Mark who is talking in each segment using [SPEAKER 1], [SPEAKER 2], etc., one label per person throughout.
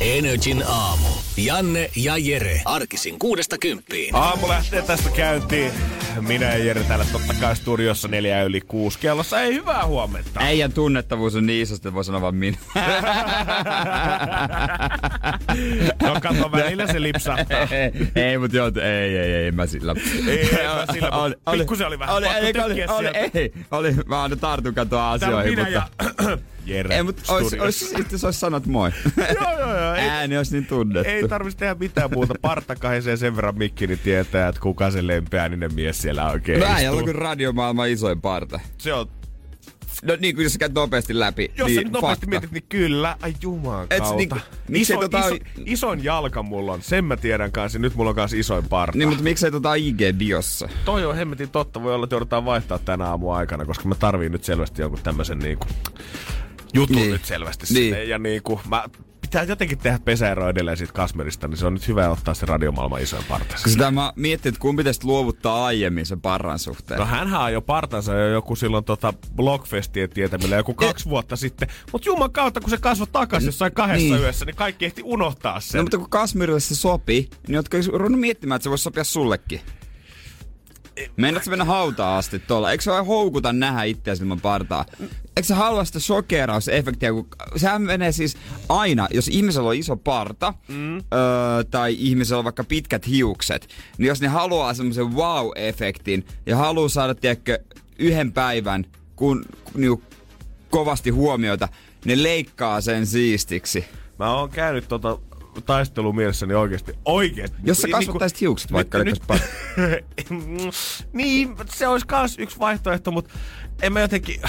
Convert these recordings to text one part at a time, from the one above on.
[SPEAKER 1] Energin aamu. Janne ja Jere. Arkisin kuudesta kymppiin.
[SPEAKER 2] Aamu lähtee tästä käyntiin. Minä ja Jere täällä totta kai studiossa neljä yli kuusi kellossa. Ei hyvää huomenta.
[SPEAKER 3] Äijän tunnettavuus on niin isosti, että voi sanoa vaan minä.
[SPEAKER 2] no kato, välillä se lipsahtaa.
[SPEAKER 3] ei, mutta joo, ei, ei, ei, mä sillä.
[SPEAKER 2] Ei, mä sillä, oli, pikkusen oli vähän
[SPEAKER 3] oli,
[SPEAKER 2] pakko
[SPEAKER 3] oli, oli, ei, oli, mä aina tartun katoa asioihin,
[SPEAKER 2] minä
[SPEAKER 3] mutta...
[SPEAKER 2] ja Jere
[SPEAKER 3] Ei, mutta ois,
[SPEAKER 2] studiossa.
[SPEAKER 3] ois, itse olisi sanot moi.
[SPEAKER 2] joo, joo, joo. Ei,
[SPEAKER 3] Ääni olisi niin tunnettu.
[SPEAKER 2] ei tarvitsisi tehdä mitään muuta. Parta kahisee sen verran mikki, niin tietää, että kuka se lempeääninen mies siellä oikein
[SPEAKER 3] äijä
[SPEAKER 2] istuu.
[SPEAKER 3] on kyllä radiomaailman isoin parta.
[SPEAKER 2] Se on
[SPEAKER 3] No niin kuin jos sä käyt nopeasti läpi,
[SPEAKER 2] Jos
[SPEAKER 3] niin
[SPEAKER 2] sä nyt nopeasti
[SPEAKER 3] fakta.
[SPEAKER 2] mietit, niin kyllä. Ai juman
[SPEAKER 3] Et sä
[SPEAKER 2] kautta.
[SPEAKER 3] niinku- miksei
[SPEAKER 2] iso,
[SPEAKER 3] tota-
[SPEAKER 2] iso, isoin jalka mulla on, sen mä tiedän kanssa. Nyt mulla on kanssa isoin parta.
[SPEAKER 3] Niin, mutta miksei tota IG-diossa?
[SPEAKER 2] Toi on hemmetin totta. Voi olla, että joudutaan vaihtaa tänä aamun aikana, koska mä tarviin nyt selvästi jonkun tämmöisen niinku jutun
[SPEAKER 3] Niin.
[SPEAKER 2] nyt selvästi
[SPEAKER 3] Niin.
[SPEAKER 2] sinne. Ja niinku, mä pitää jotenkin tehdä pesäero edelleen siitä Kasmerista, niin se on nyt hyvä ottaa se radiomaailman isoin parta.
[SPEAKER 3] Kun sitä mä miettin, että kumpi tästä luovuttaa aiemmin sen parran suhteen.
[SPEAKER 2] No hänhän jo partansa jo joku silloin tota Blockfestien tietämillä joku kaksi vuotta sitten. Mutta juman kautta, kun se kasvoi takaisin jossain kahdessa
[SPEAKER 3] Niin.
[SPEAKER 2] yössä, niin kaikki ehti unohtaa sen.
[SPEAKER 3] No mutta kun Kasmirille se sopi, niin ootko ruvennut miettimään, että se voisi sopia sullekin? Meinaatko mennä hautaan asti tuolla? Eikö se vaan houkuta nähdä itseäsi ilman partaa? Eikö se halua sitä shokerausefektiä? Kun sehän menee siis aina, jos ihmisellä on iso parta, mm. öö, tai ihmisellä on vaikka pitkät hiukset, niin jos ne haluaa semmoisen wow-efektin ja haluaa saada, tiedätkö, yhden päivän kun, niin kovasti huomiota, ne leikkaa sen siistiksi.
[SPEAKER 2] Mä oon käynyt tota taistelua mielessäni oikeesti. Oikeesti.
[SPEAKER 3] Jos sä
[SPEAKER 2] Niinku-
[SPEAKER 3] kasvattaisit hiukset vaikka,
[SPEAKER 2] nyt, nyt, Niin, se olisi kans yksi vaihtoehto, mutta en mä jotenkin...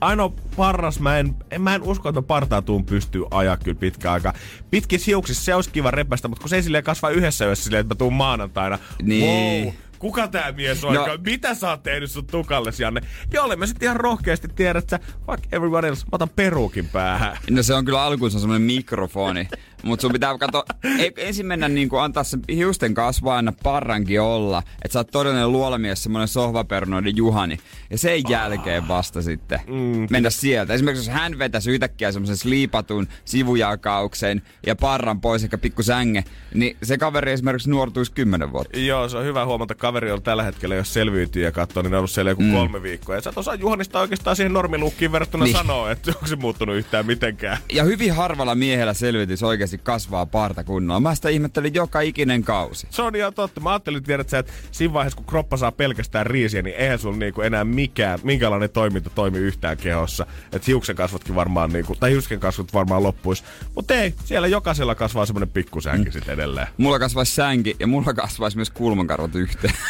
[SPEAKER 2] Ainoa parras, mä en, en, mä en usko, että partaa tuun pystyy ajaa kyllä pitkä aika. Pitkissä hiuksissa se olisi kiva repästä, mutta kun se ei silleen kasvaa yhdessä yössä silleen, että mä tuun maanantaina.
[SPEAKER 3] Niin.
[SPEAKER 2] Wow, kuka tää mies on?
[SPEAKER 3] No.
[SPEAKER 2] Mitä sä oot tehnyt sun tukallesi, Janne? Jolle mä sitten ihan rohkeasti tiedän, että fuck everyone else, mä otan peruukin päähän.
[SPEAKER 3] No se on kyllä alkuun se on semmoinen mikrofoni. Mutta sun pitää katsoa, ei, ensin mennä niin kuin antaa se hiusten kasvaa aina parrankin olla. Että sä oot todellinen luolamies, semmoinen sohvaperunoiden Juhani. Ja sen jälkeen vasta sitten mm. mennä sieltä. Esimerkiksi jos hän vetäisi yhtäkkiä semmoisen sliipatun sivujakauksen ja parran pois eikä pikku sänge, niin se kaveri esimerkiksi nuortuisi kymmenen vuotta.
[SPEAKER 2] Joo, se on hyvä huomata. Kaveri on tällä hetkellä, jos selviytyy ja katsoo, niin on ollut siellä joku mm. kolme viikkoa. Ja sä et osaa Juhanista oikeastaan siihen normilukkiin verrattuna
[SPEAKER 3] Niin.
[SPEAKER 2] sanoa, että onko se muuttunut yhtään mitenkään.
[SPEAKER 3] Ja hyvin harvalla miehellä selvitys oikeasti kasvaa parta kunnolla. Mä sitä ihmettelin joka ikinen kausi.
[SPEAKER 2] Se on ihan totta. Mä ajattelin, tiedät sä, että siinä vaiheessa, kun kroppa saa pelkästään riisiä, niin eihän sun niinku enää mikään, minkälainen toiminta toimi yhtään kehossa. Että hiuksen kasvotkin varmaan, niinku, tai hiusken kasvot varmaan loppuis. Mutta ei, siellä jokaisella kasvaa semmonen pikkusänki mm. sit edelleen.
[SPEAKER 3] Mulla kasvaisi sänki ja mulla kasvaisi myös kulmankarvat yhteen.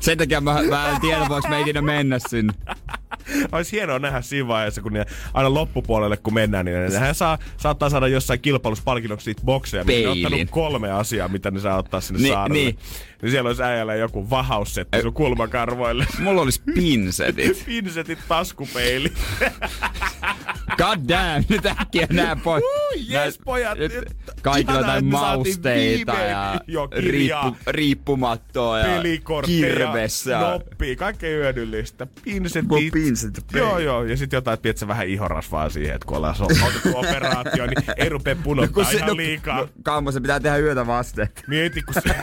[SPEAKER 3] Sen takia mä, mä en tiedä, voiko me ikinä mennä sinne.
[SPEAKER 2] Olisi hienoa nähdä siinä vaiheessa, kun ne aina loppupuolelle kun mennään, niin nehän saa, saattaa saada jossain kilpailussa palkinnoksi siitä bokseja, missä ne on ottanut kolme asiaa, mitä ne saa ottaa sinne
[SPEAKER 3] Ni-
[SPEAKER 2] niin, saarelle.
[SPEAKER 3] niin.
[SPEAKER 2] Niin. siellä olisi äijällä joku vahaussetti sun kulmakarvoille.
[SPEAKER 3] Mulla olisi pinsetit.
[SPEAKER 2] Pinsetit, taskupeili.
[SPEAKER 3] God damn, nyt äkkiä nää pois.
[SPEAKER 2] Uh, jes, pojat,
[SPEAKER 3] nyt
[SPEAKER 2] nyt-
[SPEAKER 3] Kaikilla jotain mausteita ja
[SPEAKER 2] kirjaa.
[SPEAKER 3] riippu, riippumattoa ja kirvessä.
[SPEAKER 2] noppia, kaikkea hyödyllistä. Pinsetit.
[SPEAKER 3] Mulla on pinsetit ja
[SPEAKER 2] Joo, joo. Ja sitten jotain, että vähän ihorasvaa siihen, että kun ollaan so- otettu operaatio, niin ei rupea punottaa no, ihan liikaa.
[SPEAKER 3] No, Kaamo, se pitää tehdä yötä vasten.
[SPEAKER 2] Mieti, kun se...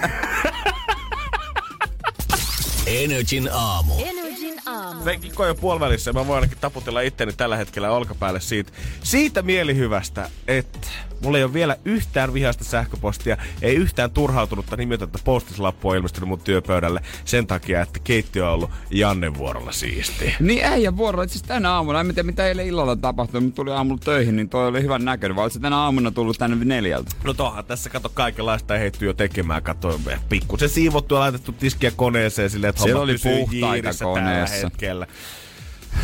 [SPEAKER 1] Energin aamu.
[SPEAKER 4] Energin aamu.
[SPEAKER 2] Se kikko on jo puolivälissä mä voin ainakin taputella itteni tällä hetkellä olkapäälle siitä, siitä mielihyvästä, että mulla ei ole vielä yhtään vihasta sähköpostia, ei yhtään turhautunutta nimetöntä postislappua ilmestynyt mun työpöydälle sen takia, että keittiö on ollut Janne vuorolla siisti.
[SPEAKER 3] Niin äijä vuoro, itse asiassa tänä aamuna, en tiedä mitä eilen illalla tapahtui, mutta tuli aamulla töihin, niin toi oli hyvän näköinen. Vai oliko se tänä aamuna tullut tänne neljältä?
[SPEAKER 2] No toha, tässä kato kaikenlaista ei heitty jo tekemään. Kato, pikkusen siivottu ja laitettu tiskiä koneeseen silleen, että
[SPEAKER 3] Siellä oli puhtaita koneessa.
[SPEAKER 2] Hetkellä.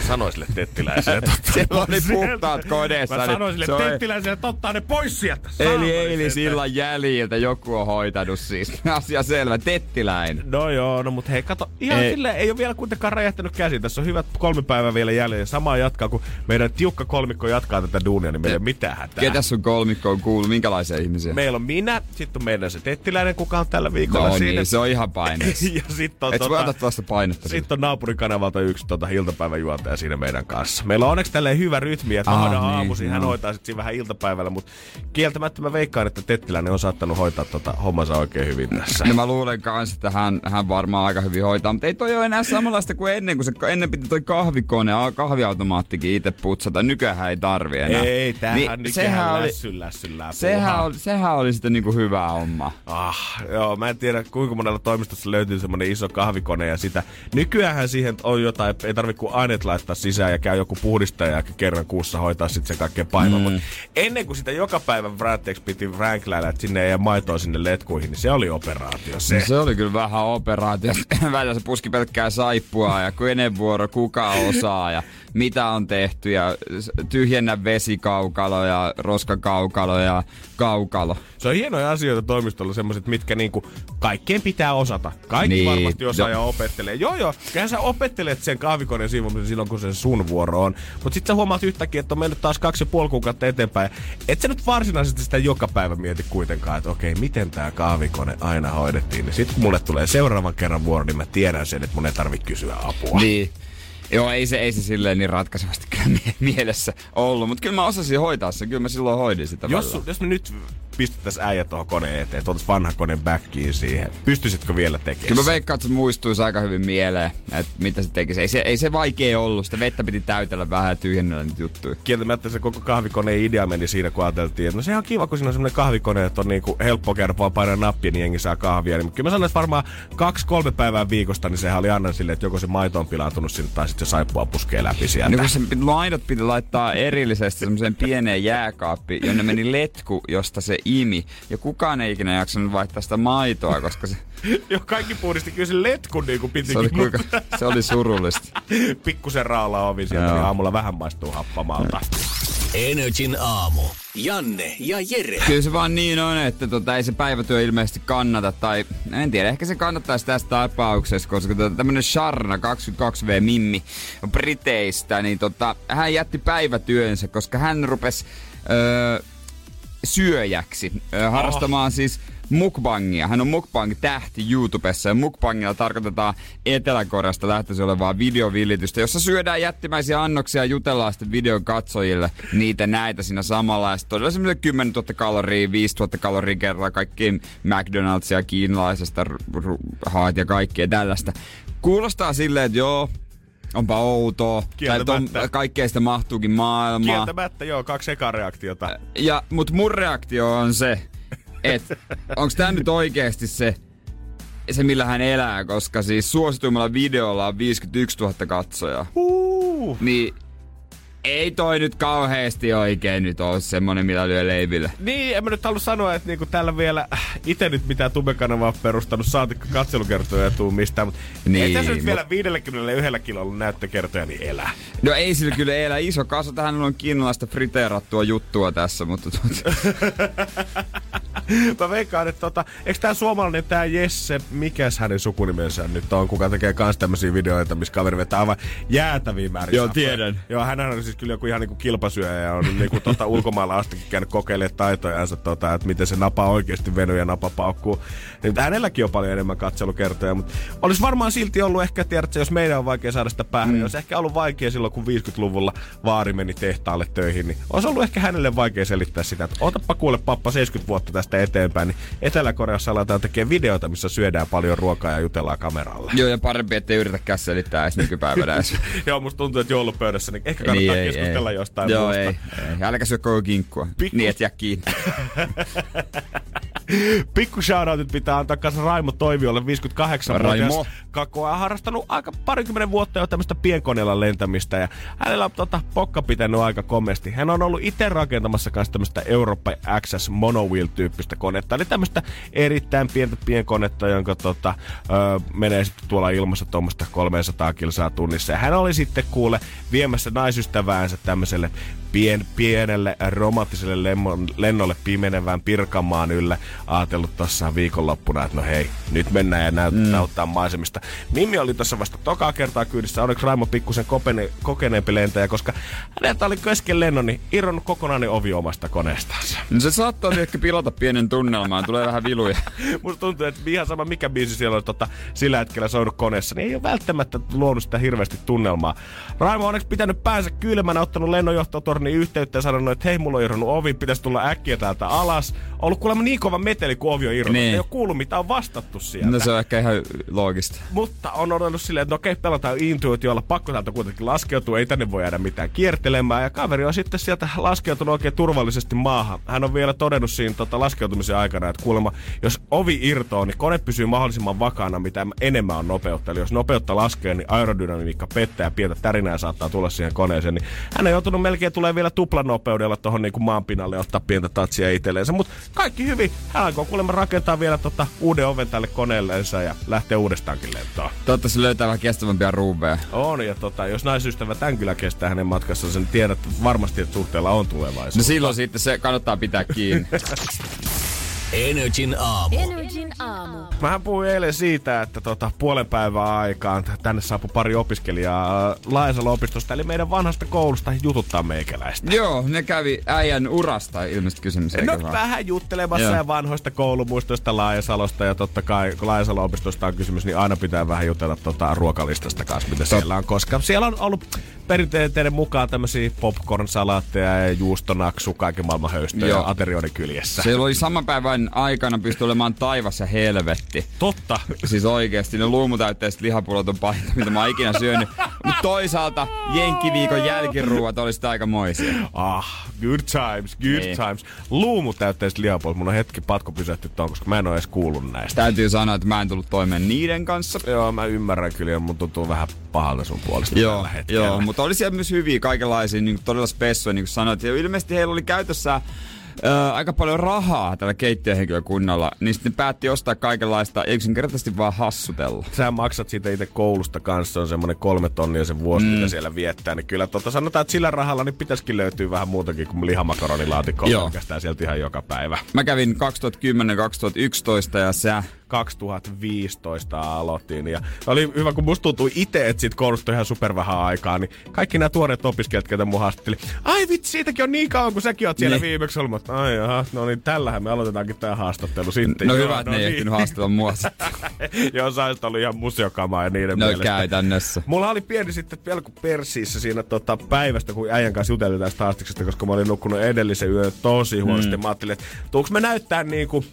[SPEAKER 2] Sanoin sille tettiläiselle, että ottaa
[SPEAKER 3] Se
[SPEAKER 2] ne
[SPEAKER 3] puhtaat kodeessa.
[SPEAKER 2] Mä
[SPEAKER 3] niin
[SPEAKER 2] sanoin sille
[SPEAKER 3] oli-
[SPEAKER 2] tettiläiselle, että ottaa ne pois sieltä.
[SPEAKER 3] Eli
[SPEAKER 2] Saamari
[SPEAKER 3] eilis
[SPEAKER 2] sieltä.
[SPEAKER 3] illan jäljiltä joku on hoitanut siis. Asia selvä. Tettiläinen.
[SPEAKER 2] No joo, no mut hei, kato, ihan
[SPEAKER 3] Ei.
[SPEAKER 2] ei. silleen ei ole vielä kuitenkaan räjähtänyt käsi. Tässä on hyvät kolme päivää vielä jäljellä. Samaa jatkaa, kun meidän tiukka kolmikko jatkaa tätä duunia, niin meillä ei ole mitään hätää.
[SPEAKER 3] Ketä sun kolmikko on kuullut? Minkälaisia ihmisiä?
[SPEAKER 2] Meillä on minä, sitten on meidän se tettiläinen, kuka on tällä viikolla
[SPEAKER 3] No
[SPEAKER 2] siinä.
[SPEAKER 3] niin, se on ihan paineessa.
[SPEAKER 2] ja sitten on,
[SPEAKER 3] Et sä voi
[SPEAKER 2] tota,
[SPEAKER 3] ottaa tuosta painetta. sille.
[SPEAKER 2] sitten on naapurikanavalta yksi tota, iltapäivän juontaja siinä meidän kanssa. Meillä on onneksi tälleen hyvä rytmi, että mä
[SPEAKER 3] Ah,
[SPEAKER 2] hoidan
[SPEAKER 3] niin,
[SPEAKER 2] aamuisin, hän
[SPEAKER 3] joo.
[SPEAKER 2] hoitaa sitten vähän iltapäivällä, mutta kieltämättä mä veikkaan, että Tettiläinen on saattanut hoitaa tota hommansa oikein hyvin tässä.
[SPEAKER 3] No mä luulen kans, että hän, hän varmaan aika hyvin hoitaa, mutta ei toi ole enää samanlaista kuin ennen, kun se ennen piti toi kahvikone, kahviautomaattikin itse putsata. Nykyään ei tarvi enää.
[SPEAKER 2] Ei, tämähän niin,
[SPEAKER 3] sehän oli,
[SPEAKER 2] lässyn lässyn läpi.
[SPEAKER 3] sehän oli, sehän oli sitten niinku hyvä homma.
[SPEAKER 2] Ah, joo, mä en tiedä kuinka monella toimistossa löytyy semmonen iso kahvikone ja sitä. Nykyäänhän siihen on jotain, ei tarvi kuin aineet laittaa sisään ja käy joku puhdistaja ja kerran kuussa hoitaa sitten se kaikkein paino. Mm. Mut ennen kuin sitä joka päivä vrätteeksi piti vränkläillä, että sinne ei jää maitoa sinne letkuihin, niin se oli operaatio se.
[SPEAKER 3] Se, se oli kyllä vähän operaatio. Välillä se puski pelkkää saippua ja kenen vuoro, kuka osaa ja mitä on tehty ja tyhjennä vesikaukalo ja roskakaukalo ja kaukalo.
[SPEAKER 2] Se on hienoja asioita toimistolla, semmoiset, mitkä niinku kaikkeen pitää osata. Kaikki
[SPEAKER 3] Niin,
[SPEAKER 2] varmasti osaa ja opettelee. Joo, joo. Kyllähän sä opettelet sen kahvikoneen siivomisen silloin, kun se sun vuoro on. Mutta sitten sä huomaat yhtäkkiä, että on mennyt taas kaksi ja puoli kuukautta eteenpäin. Et sä nyt varsinaisesti sitä joka päivä mieti kuitenkaan, että okei, miten tämä kahvikone aina hoidettiin. Niin sitten kun mulle tulee seuraavan kerran vuoro, niin mä tiedän sen, että mun ei tarvitse kysyä apua.
[SPEAKER 3] Niin. Joo, ei se, ei se silleen niin ratkaisevasti kyllä mie- mielessä ollut, mutta kyllä mä osasin hoitaa sen, kyllä mä silloin hoidin sitä
[SPEAKER 2] Jos,
[SPEAKER 3] välillä.
[SPEAKER 2] jos me nyt pistettäisiin äijä tuohon koneen eteen, tuotais vanha koneen backiin siihen, pystyisitkö vielä tekemään?
[SPEAKER 3] Kyllä mä veikkaan, että se muistuisi aika hyvin mieleen, että mitä se tekisi. Ei se, ei se vaikea ollut, sitä vettä piti täytellä vähän ja tyhjennellä niitä juttuja.
[SPEAKER 2] kieltämättä se koko kahvikoneen idea meni siinä, kun ajateltiin, että no sehän on kiva, kun siinä on semmoinen kahvikone, että on niinku helppo käydä vaan painaa nappia, niin jengi saa kahvia. Niin, kyllä mä sanoin, että varmaan kaksi-kolme päivää viikosta, niin sehän oli aina silleen, että joko se maito on pilaantunut sinne tai sitten se saippua puskee läpi sieltä.
[SPEAKER 3] Niin kun se laidot piti laittaa erillisesti semmoiseen pieneen jääkaappi, jonne meni letku, josta se imi. Ja kukaan ei ikinä jaksanut vaihtaa sitä maitoa, koska se,
[SPEAKER 2] Joo, kaikki puhdisti kyllä sen letkun niin kuin
[SPEAKER 3] se,
[SPEAKER 2] pitikin,
[SPEAKER 3] oli, kuinka,
[SPEAKER 2] mutta
[SPEAKER 3] se oli surullista.
[SPEAKER 2] pikkusen raala ovi sieltä,
[SPEAKER 3] Joo.
[SPEAKER 2] niin aamulla vähän maistuu happamalta.
[SPEAKER 1] Energin aamu. Janne ja Jere.
[SPEAKER 3] Kyllä se vaan niin on, että tota, ei se päivätyö ilmeisesti kannata. Tai en tiedä, ehkä se kannattaisi tässä tapauksessa, koska tota, tämmönen Sharna 22V Mimmi Briteistä, niin tota, hän jätti päivätyönsä, koska hän rupesi öö, syöjäksi harrastamaan siis mukbangia. Hän on mukbang-tähti YouTubessa ja mukbangilla tarkoitetaan Etelä-Koreasta lähtöisin olevaa videovillitystä, jossa syödään jättimäisiä annoksia ja jutellaan sitten videon katsojille niitä näitä siinä samalla. Ja todella semmoinen 10 000 kaloria, 5 000 kaloria kerralla kaikkiin McDonald'sia, kiinalaisesta haat ja kaikkea tällaista. Kuulostaa silleen, että joo, onpa outoa. Tai ton, kaikkea sitä mahtuukin maailmaan.
[SPEAKER 2] Kieltämättä joo, kaksi ekaa reaktiota.
[SPEAKER 3] Ja, mut mun reaktio on se, että onks tää nyt oikeesti se, se millä hän elää, koska siis suosituimmalla videolla on 51 000 katsojaa.
[SPEAKER 2] Uh.
[SPEAKER 3] Niin ei toi nyt kauheasti oikein nyt ole semmonen, millä lyö leiville.
[SPEAKER 2] Niin, en mä nyt halua sanoa, että niinku täällä vielä itse nyt mitään tubekanavaa perustanut, saatikka katselukertoja tuu mistään, mutta niin, ei tässä nyt
[SPEAKER 3] mut-
[SPEAKER 2] vielä 51 kilolla näyttökertoja niin elää.
[SPEAKER 3] No ei sillä kyllä elä iso kasa. Tähän on kiinalaista friteerattua juttua tässä, mutta tuota,
[SPEAKER 2] Mä veikkaan, että tota, eikö tää suomalainen tää Jesse, mikäs hänen sukunimensä nyt on, kuka tekee kans tämmösiä videoita, missä kaveri vetää aivan jäätäviä määriä.
[SPEAKER 3] Joo, tiedän.
[SPEAKER 2] Joo, hän on siis kyllä joku ihan niinku kilpasyöjä ja on niinku tota ulkomailla astikin käynyt kokeilemaan taitojansa, tota, että miten se napa oikeasti venyy ja napa paukkuu. Niin hänelläkin on paljon enemmän katselukertoja, mutta olisi varmaan silti ollut ehkä, tiedätkö, jos meidän on vaikea saada sitä päähän, mm. niin olisi ehkä ollut vaikea silloin, kun 50-luvulla vaari meni tehtaalle töihin, niin olisi ollut ehkä hänelle vaikea selittää sitä, että otapa kuule pappa 70 vuotta tästä eteenpäin, niin Etelä-Koreassa aletaan tekemään videoita, missä syödään paljon ruokaa ja jutellaan kameralle.
[SPEAKER 3] joo ja parempi, ettei yritä selittää edes nykypäivänä edes.
[SPEAKER 2] Joo, musta tuntuu, että joulupöydässä niin ehkä kannattaa niin, keskustella ei, jostain
[SPEAKER 3] Joo,
[SPEAKER 2] muusta.
[SPEAKER 3] ei, ei. Älkää syö koko kinkkua.
[SPEAKER 2] Pikku-
[SPEAKER 3] Niin, et jää kiinni.
[SPEAKER 2] Pikku shoutoutit pitää antaa kanssa Raimo Toiviolle 58
[SPEAKER 3] Raimo.
[SPEAKER 2] kakkoa ja harrastanut aika parikymmentä vuotta jo tämmöistä pienkoneella lentämistä ja hänellä on tota, pokka pitänyt aika komesti. Hän on ollut itse rakentamassa kanssa tämmöistä Eurooppa XS Monowheel-tyyppistä konetta, eli tämmöistä erittäin pientä pienkonetta, jonka tota, ö, menee sitten tuolla ilmassa tuommoista 300 kilsaa tunnissa. Ja hän oli sitten kuule viemässä naisystäväänsä tämmöiselle pien, pienelle romanttiselle lemmon, lennolle pimenevään Pirkanmaan ylle ajatellut tuossa viikonloppuna, että no hei, nyt mennään ja näyt, mm. näyttää maisemista. Mimmi oli tuossa vasta tokaa kertaa kyydissä, onneksi Raimo pikkusen kopene, kokeneempi lentäjä, koska häneltä oli kesken lennon, niin irronnut kokonainen ovi omasta koneestaansa.
[SPEAKER 3] No se saattaa ehkä pilata pienen tunnelmaan, tulee vähän viluja.
[SPEAKER 2] Musta tuntuu, että ihan sama mikä biisi siellä on tota, sillä hetkellä soinut koneessa, niin ei ole välttämättä luonut sitä hirveästi tunnelmaa. Raimo on onneksi pitänyt päänsä kylmänä, ottanut lennonjohtotorniin yhteyttä ja sanonut, että hei, mulla on irronnut ovi, pitäisi tulla äkkiä täältä alas. Ollut kuulemma niin kova meteli, kun ovi on irronnut.
[SPEAKER 3] Niin.
[SPEAKER 2] Ei ole kuullut, mitä on vastattu sieltä.
[SPEAKER 3] No se on ehkä ihan loogista.
[SPEAKER 2] Mutta on odottanut silleen, että no okei, pelataan intuitiolla, pakko täältä kuitenkin laskeutua, ei tänne voi jäädä mitään kiertelemään. Ja kaveri on sitten sieltä laskeutunut oikein turvallisesti maahan. Hän on vielä todennut siinä tota, laskeutumisen aikana, että kuulemma, jos ovi irtoaa, niin kone pysyy mahdollisimman vakaana, mitä enemmän on nopeutta. Eli jos nopeutta laskee, niin aerodynamiikka pettää ja pientä tärinää saattaa tulla siihen koneeseen. Niin hän on joutunut melkein tulee vielä tuplanopeudella tuohon niin kuin maanpinnalle ottaa pientä tatsia itselleensä. Mutta kaikki hyvin. Hän alkoi kuulemma rakentaa vielä tota uuden oven tälle koneelleensa ja lähtee uudestaankin lentoon.
[SPEAKER 3] Toivottavasti löytää vähän kestävämpiä ruuveja.
[SPEAKER 2] On, ja tota, jos naisystävä tämän kyllä kestää hänen matkassa, sen tiedät varmasti, että suhteella on tulevaisuus.
[SPEAKER 3] No silloin sitten se kannattaa pitää kiinni.
[SPEAKER 1] Energin aamu.
[SPEAKER 4] Energin aamu.
[SPEAKER 2] Mähän puhuin eilen siitä, että tota, puolen päivän aikaan tänne saapui pari opiskelijaa äh, Laajasalo-opistosta, eli meidän vanhasta koulusta jututtaa meikäläistä.
[SPEAKER 3] Joo, ne kävi äijän urasta ilmeisesti kysymys.
[SPEAKER 2] No
[SPEAKER 3] vaan?
[SPEAKER 2] vähän juttelemassa
[SPEAKER 3] Joo.
[SPEAKER 2] ja vanhoista koulumuistoista Laajasalosta ja totta kai kun Laajasalo-opistosta on kysymys, niin aina pitää vähän jutella tota, ruokalistasta kanssa, mitä siellä on, koska siellä on ollut perinteiden mukaan tämmöisiä popcorn-salaatteja ja juustonaksu, kaiken maailman höystöjä aterioiden kyljessä.
[SPEAKER 3] Siellä oli saman päivän aikana pystyi olemaan taivas ja helvetti.
[SPEAKER 2] Totta.
[SPEAKER 3] Siis oikeesti ne luumutäytteiset lihapullot on pahinta, mitä mä oon ikinä syönyt. Mutta toisaalta jenkkiviikon jälkiruuat oli sitä aika moisia.
[SPEAKER 2] Ah, good times, good
[SPEAKER 3] Niin.
[SPEAKER 2] times. Luumu täytteiset lihapuolet. Mun on hetki pakko pysähtyä tuon, koska mä en ole edes kuullut näistä.
[SPEAKER 3] Täytyy sanoa, että mä en tullut toimeen niiden kanssa.
[SPEAKER 2] Joo, mä ymmärrän kyllä mun tuntuu vähän pahalta sun puolesta
[SPEAKER 3] Joo,
[SPEAKER 2] tällä hetkellä.
[SPEAKER 3] joo, mutta oli siellä myös hyviä kaikenlaisia, niin todella spessuja, niin kuin sanoit. Ja ilmeisesti heillä oli käytössä Ö, aika paljon rahaa tällä keittiöhenkilökunnalla, niin sitten päätti ostaa kaikenlaista ja yksinkertaisesti vaan hassutella.
[SPEAKER 2] Sä maksat siitä itse koulusta kanssa, on semmonen kolme tonnia sen vuosi, mm. mitä siellä viettää. Niin kyllä tota, sanotaan, että sillä rahalla niin pitäisikin löytyä vähän muutakin kuin lihamakoronilaatikkoa
[SPEAKER 3] Joo.
[SPEAKER 2] pelkästään sieltä ihan joka päivä.
[SPEAKER 3] Mä kävin 2010-2011 ja sä
[SPEAKER 2] 2015 aloitin. Ja oli hyvä, kun musta tuntui itse, että siitä koulusta ihan super vähän aikaa, niin kaikki nämä tuoreet opiskelijat, ketä mun haastatteli, ai vitsi, siitäkin on niin kauan, kun säkin oot siellä
[SPEAKER 3] Niin.
[SPEAKER 2] viimeksi ollut. Ai jaha, no niin tällähän me aloitetaankin tämä haastattelu sitten.
[SPEAKER 3] No
[SPEAKER 2] Joo,
[SPEAKER 3] hyvä, että ne ei
[SPEAKER 2] niin.
[SPEAKER 3] ehtinyt haastatella mua sitten.
[SPEAKER 2] Joo, sä olisit ollut ihan museokamaa ja niiden
[SPEAKER 3] No
[SPEAKER 2] mielestä.
[SPEAKER 3] käytännössä.
[SPEAKER 2] Mulla oli pieni sitten pelko persiissä siinä tota, päivästä, kun äijän kanssa juteltiin tästä haastiksesta, koska mä olin nukkunut edellisen yön tosi huonosti. Mm. Mä ajattelin, että tuuks me näyttää niinku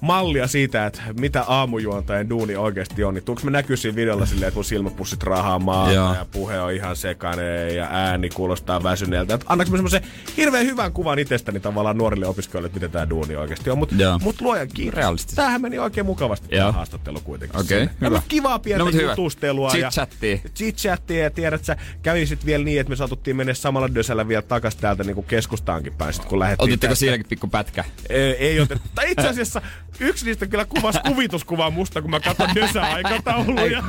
[SPEAKER 2] mallia siitä, että mitä aamujuontajan duuni oikeasti on, niin tuuks me näkyy siinä videolla silleen, että mun silmäpussit rahaa maata
[SPEAKER 3] Joo.
[SPEAKER 2] ja puhe on ihan sekainen ja ääni kuulostaa väsyneeltä. Annaks mä semmoisen hirveän hyvän kuvan itsestäni tavallaan nuorille opiskelijoille, että miten tää duuni oikeasti on. Mut,
[SPEAKER 3] Joo.
[SPEAKER 2] mut luojan kiitos.
[SPEAKER 3] Realistista.
[SPEAKER 2] Tämähän meni oikein mukavasti tämä haastattelu kuitenkin.
[SPEAKER 3] Okei,
[SPEAKER 2] sinne.
[SPEAKER 3] hyvä.
[SPEAKER 2] Ja kivaa pientä
[SPEAKER 3] No,
[SPEAKER 2] jutustelua. ja-
[SPEAKER 3] Chit-chattia.
[SPEAKER 2] chit-chattia ja tiedät sä, kävi sit vielä niin, että me satuttiin mennä samalla dösällä vielä takas täältä niin kuin keskustaankin päin, sit kun lähdettiin.
[SPEAKER 3] Otitteko
[SPEAKER 2] tästä.
[SPEAKER 3] siinäkin pikku pätkä?
[SPEAKER 2] Ei, ei otettu. Tai itse asiassa yksi niistä kyllä kuvasi kuvituskuvaa musta, kun mä katson dösä-aikatauluja.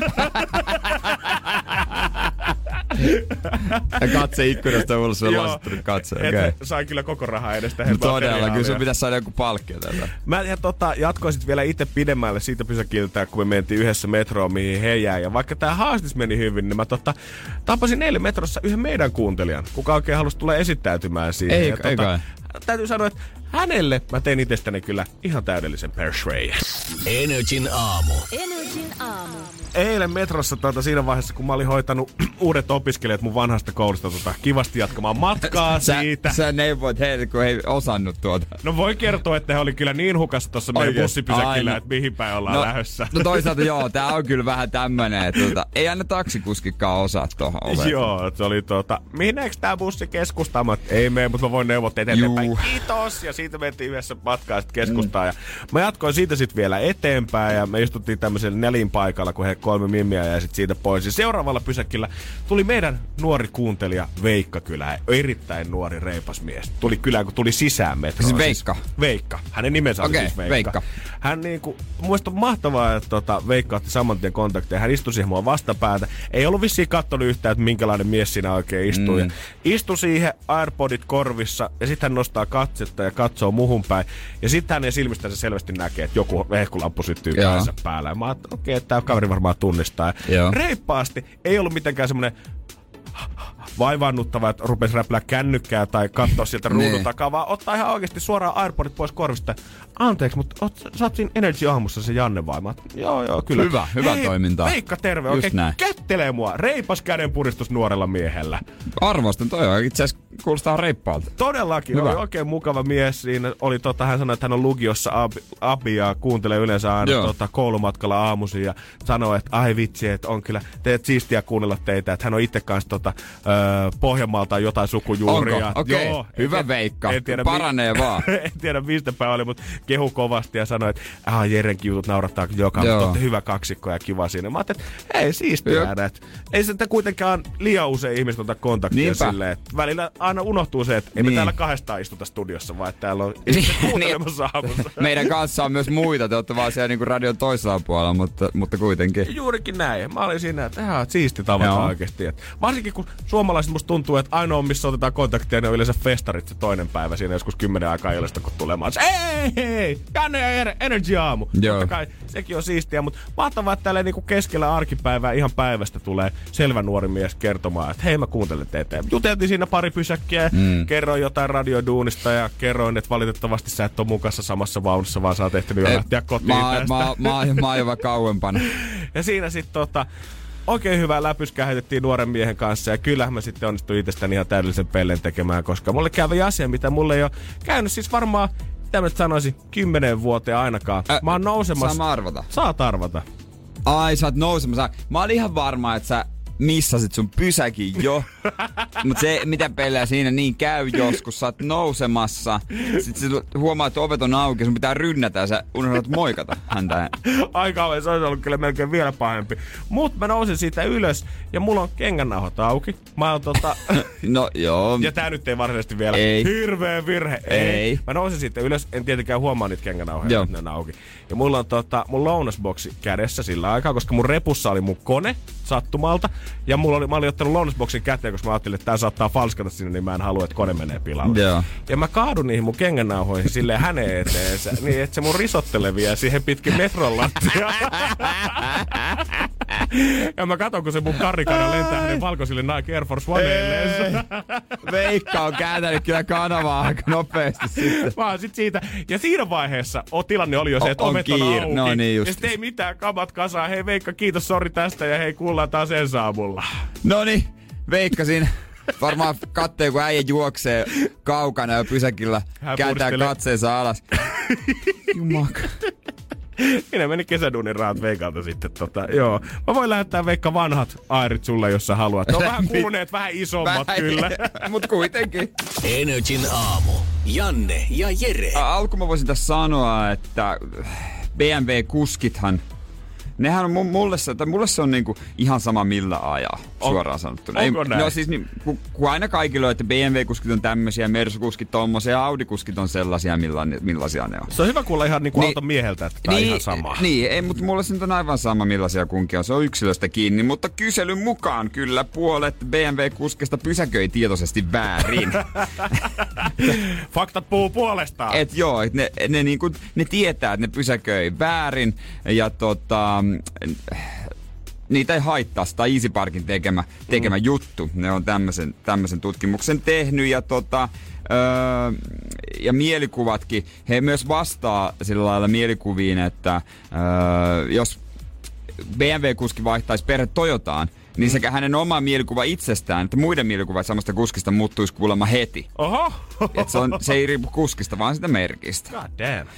[SPEAKER 3] Ja katse ikkunasta ulos, se lasittanut katse. Okei.
[SPEAKER 2] Sain kyllä koko rahaa edestä.
[SPEAKER 3] No todella, kyllä sun pitäisi saada joku palkkio tätä.
[SPEAKER 2] Mä ja tota, jatkoin sit vielä itse pidemmälle siitä pysäkiltä, kun me mentiin yhdessä metroon, mihin he jäi. Ja vaikka tää haastis meni hyvin, niin mä tota, tapasin eilen metrossa yhden meidän kuuntelijan, kuka oikein halusi tulla esittäytymään siihen.
[SPEAKER 3] Ei-
[SPEAKER 2] ja
[SPEAKER 3] ei kai.
[SPEAKER 2] täytyy sanoa, että hänelle mä tein itsestäni kyllä ihan täydellisen persuade.
[SPEAKER 1] Energin aamu.
[SPEAKER 4] Energin aamu.
[SPEAKER 2] Eilen metrossa tuota, siinä vaiheessa, kun mä olin hoitanut uudet opiskelijat mun vanhasta koulusta tota, kivasti jatkamaan matkaa
[SPEAKER 3] Sä,
[SPEAKER 2] siitä.
[SPEAKER 3] sä neuvoit heille, kun he ei osannut tuota.
[SPEAKER 2] No voi kertoa, että he oli kyllä niin hukassa tuossa meidän bussipysäkillä,
[SPEAKER 3] Aina.
[SPEAKER 2] että mihin päin ollaan
[SPEAKER 3] No,
[SPEAKER 2] lähdössä.
[SPEAKER 3] no toisaalta joo, tää on kyllä vähän tämmönen, että tuota, ei anna taksikuskikaan osaa tuohon oveen.
[SPEAKER 2] Joo, se oli tota, mihineekö tää bussi oon, ei mene, mutta mä voin neuvottaa eteenpäin.
[SPEAKER 3] Juu.
[SPEAKER 2] Kiitos! Ja siitä mentiin yhdessä matkaa sitten keskustaan. Mm. Ja mä jatkoin siitä sitten vielä eteenpäin ja me istuttiin tämmöisellä nelin paikalla, kun he kolme mimmiä jäi sit siitä pois. Ja seuraavalla pysäkillä tuli meidän nuori kuuntelija Veikka Kylä, erittäin nuori reipas mies. Tuli kylään, kun tuli sisään metroon.
[SPEAKER 3] Siis Veikka?
[SPEAKER 2] Veikka. Hänen nimensä oli
[SPEAKER 3] Okei,
[SPEAKER 2] siis Veikka.
[SPEAKER 3] Veikka.
[SPEAKER 2] Hän niinku, muista mahtavaa, että tota, Veikka otti saman tien kontakteja. Hän istui siihen mua vastapäätä. Ei ollut vissiin katsonut yhtään, että minkälainen mies siinä oikein istuu. Mm. Istui siihen, Airpodit korvissa, ja sitten hän nostaa katsetta ja katsoo muhun päin. Ja sitten hänen silmistään se selvästi näkee, että joku vehkulamppu syttyy päänsä päällä. Ja mä okei, okay, tämä kaveri varmaan tunnistaa. Ja
[SPEAKER 3] Joo.
[SPEAKER 2] Reippaasti, ei ollut mitenkään semmoinen vaivaannuttava, että rupesi räplää kännykkää tai katsoa sieltä ruudun
[SPEAKER 3] Niin.
[SPEAKER 2] takaa, vaan ottaa ihan oikeasti suoraan Airpodit pois korvista. Anteeksi, mutta oot, sä oot siinä Energy aamussa se Janne vai? Mä, oon, joo, joo, kyllä.
[SPEAKER 3] Hyvä, hyvä
[SPEAKER 2] Hei,
[SPEAKER 3] toimintaa.
[SPEAKER 2] Veikka, terve.
[SPEAKER 3] Just
[SPEAKER 2] Oikein
[SPEAKER 3] näin.
[SPEAKER 2] kättelee mua. Reipas kädenpuristus nuorella miehellä.
[SPEAKER 3] Arvostan, toi on itse asiassa kuulostaa reippaalta.
[SPEAKER 2] Todellakin,
[SPEAKER 3] Hyvä.
[SPEAKER 2] oli oikein mukava mies siinä. Oli tota, hän sanoi, että hän on lukiossa abi, abi ja kuuntelee yleensä aina
[SPEAKER 3] Joo.
[SPEAKER 2] tota, koulumatkalla aamuisin ja sanoi, että ai vitsi, että on kyllä teet siistiä kuunnella teitä, että hän on itse kanssa tota, Pohjanmaalta jotain sukujuuria.
[SPEAKER 3] Onko? Okei.
[SPEAKER 2] Joo,
[SPEAKER 3] Hyvä
[SPEAKER 2] en-
[SPEAKER 3] Veikka.
[SPEAKER 2] en tiedä,
[SPEAKER 3] Paranee
[SPEAKER 2] mi-
[SPEAKER 3] vaan.
[SPEAKER 2] en tiedä mistä päin oli, mutta kehu kovasti ja sanoi, että ah, Jerenkin jutut naurattaa joka,
[SPEAKER 3] Joo.
[SPEAKER 2] mutta hyvä kaksikko ja kiva siinä. Mä ajattelin, että hei, siistiä että Ei se kuitenkaan liian usein ihmiset ota kontaktia
[SPEAKER 3] Niinpä.
[SPEAKER 2] silleen, että välillä aina unohtuu se, että ei me
[SPEAKER 3] Niin.
[SPEAKER 2] täällä kahdestaan istuta studiossa, vaan että täällä on ihmiset kuuntelemassa aamussa.
[SPEAKER 3] Meidän kanssa on myös muita, te olette vaan siellä niinku radion toisella puolella, mutta, mutta kuitenkin.
[SPEAKER 2] Juurikin näin. Mä olin siinä, että ihan siisti tavata oikeasti. Et varsinkin kun suomalaiset musta tuntuu, että ainoa missä otetaan kontaktia, ne on yleensä festarit se toinen päivä siinä joskus kymmenen aikaa illasta, kun tulemaan. Hei, hei, Janne ja Ener- Energy Aamu.
[SPEAKER 3] Joo.
[SPEAKER 2] Kai sekin on siistiä, mutta mahtavaa, että tälleen niinku keskellä arkipäivää ihan päivästä tulee selvä nuori mies kertomaan, että hei mä kuuntelen teitä. Ja Juteltiin siinä pari pysäkkiä, mm. kerroin jotain radioduunista ja kerroin, että valitettavasti sä et ole mukassa samassa vaunussa, vaan sä oot ehtinyt jo
[SPEAKER 3] Eh,
[SPEAKER 2] lähteä kotiin
[SPEAKER 3] mä,
[SPEAKER 2] tästä.
[SPEAKER 3] mä, mä, mä.
[SPEAKER 2] Ja siinä sitten tota, oikein hyvää läpyskää heitettiin nuoren miehen kanssa. Ja kyllähän mä sitten onnistuin itsestäni ihan täydellisen pellen tekemään, koska mulle kävi asia, mitä mulle ei ole käynyt siis varmaan, mitä mä sanoisin, kymmenen vuoteen ainakaan.
[SPEAKER 3] Ä,
[SPEAKER 2] mä oon nousemassa.
[SPEAKER 3] Saa arvata?
[SPEAKER 2] Saat arvata.
[SPEAKER 3] Ai, sä oot nousemassa. Mä olin ihan varma, että sä missasit sun pysäkin jo. Mut se, mitä pelejä siinä niin käy joskus, sä oot nousemassa. Sitten sä huomaat, että ovet on auki, sun pitää rynnätä ja sä unohdat moikata häntä.
[SPEAKER 2] Aika se olisi ollut kyllä melkein vielä pahempi. Mut mä nousin siitä ylös ja mulla on kengännauhat auki. Mä oon tota...
[SPEAKER 3] No joo.
[SPEAKER 2] Ja tää nyt ei varsinaisesti vielä.
[SPEAKER 3] Ei.
[SPEAKER 2] Hirveä virhe.
[SPEAKER 3] Ei.
[SPEAKER 2] Mä nousin sitten ylös, en tietenkään huomaa niitä kengänauhoja,
[SPEAKER 3] Joo.
[SPEAKER 2] että ne on auki. Ja mulla on tota, mun lounasboksi kädessä sillä aikaa, koska mun repussa oli mun kone sattumalta. Ja mulla oli, mä olin ottanut lounasboksin käteen, koska mä ajattelin, että tää saattaa falskata sinne, niin mä en halua, että kone menee pilalle.
[SPEAKER 3] Joo.
[SPEAKER 2] Ja mä kaadun niihin mun kengännauhoihin silleen hänen eteensä, niin että se mun risottele vie siihen pitkin metron lattiaa. ja mä katon, kun se mun karikana lentää hänen valkoisille Nike Air Force Oneilleen.
[SPEAKER 3] Veikka on kääntänyt kyllä kanavaa aika nopeasti sitten.
[SPEAKER 2] Vaan sit siitä, ja siinä vaiheessa o, tilanne oli jo se, että
[SPEAKER 3] on
[SPEAKER 2] ovet on
[SPEAKER 3] kiire.
[SPEAKER 2] auki.
[SPEAKER 3] No niin, just.
[SPEAKER 2] ja sit ei mitään, kamat kasaan. Hei Veikka, kiitos, sori tästä, ja hei, kuullaan taas ensi aamulla.
[SPEAKER 3] Noni, Veikka siinä varmaan katsoo, kun äijä juoksee kaukana ja pysäkillä
[SPEAKER 2] Hän
[SPEAKER 3] kääntää katseensa alas. Jumaka.
[SPEAKER 2] Minä meni kesäduunin rahat Veikalta sitten. Tota, joo. Mä voin lähettää Veikka vanhat airit sulle, jos sä haluat. Ne on vähän kuluneet, vähän isommat kyllä.
[SPEAKER 3] Mut kuitenkin.
[SPEAKER 1] Energin aamu. Janne ja Jere.
[SPEAKER 3] Ä, Alkuun mä voisin tässä sanoa, että BMW-kuskithan Nehän on mu- mulle se, että mulle se on niinku ihan sama millä ajaa,
[SPEAKER 2] On-
[SPEAKER 3] suoraan sanottuna.
[SPEAKER 2] onko näin?
[SPEAKER 3] No siis, niin, kun, kun aina kaikilla on, että BMW-kuskit on tämmöisiä, Mersu-kuskit tommosia, ja Audi-kuskit on sellaisia, milla, millaisia ne on.
[SPEAKER 2] Se on hyvä kuulla ihan niinku
[SPEAKER 3] Niin.
[SPEAKER 2] auton mieheltä, että tää on ihan sama.
[SPEAKER 3] Niin, ei, mutta mulle se on aivan sama millaisia kunkia on. Se on yksilöstä kiinni, mutta kyselyn mukaan kyllä puolet BMW-kuskista pysäköi tietoisesti väärin.
[SPEAKER 2] Faktat puhuu puolestaan.
[SPEAKER 3] et joo, et ne, ne, niinku, ne tietää, että ne pysäköi väärin ja tota, niitä ei haittaa sitä Easy Parkin tekemä, tekemä mm. juttu. Ne on tämmöisen, tämmöisen tutkimuksen tehnyt ja tota, Öö, ja mielikuvatkin, he myös vastaa sillä lailla mielikuviin, että öö, jos BMW-kuski vaihtaisi perhe Toyotaan, niin sekä hänen oma mielikuva itsestään, että muiden mielikuvat samasta kuskista muuttuisi kuulemma heti.
[SPEAKER 2] Oho!
[SPEAKER 3] Et se, on, se ei riipu kuskista, vaan sitä merkistä.
[SPEAKER 2] God damn.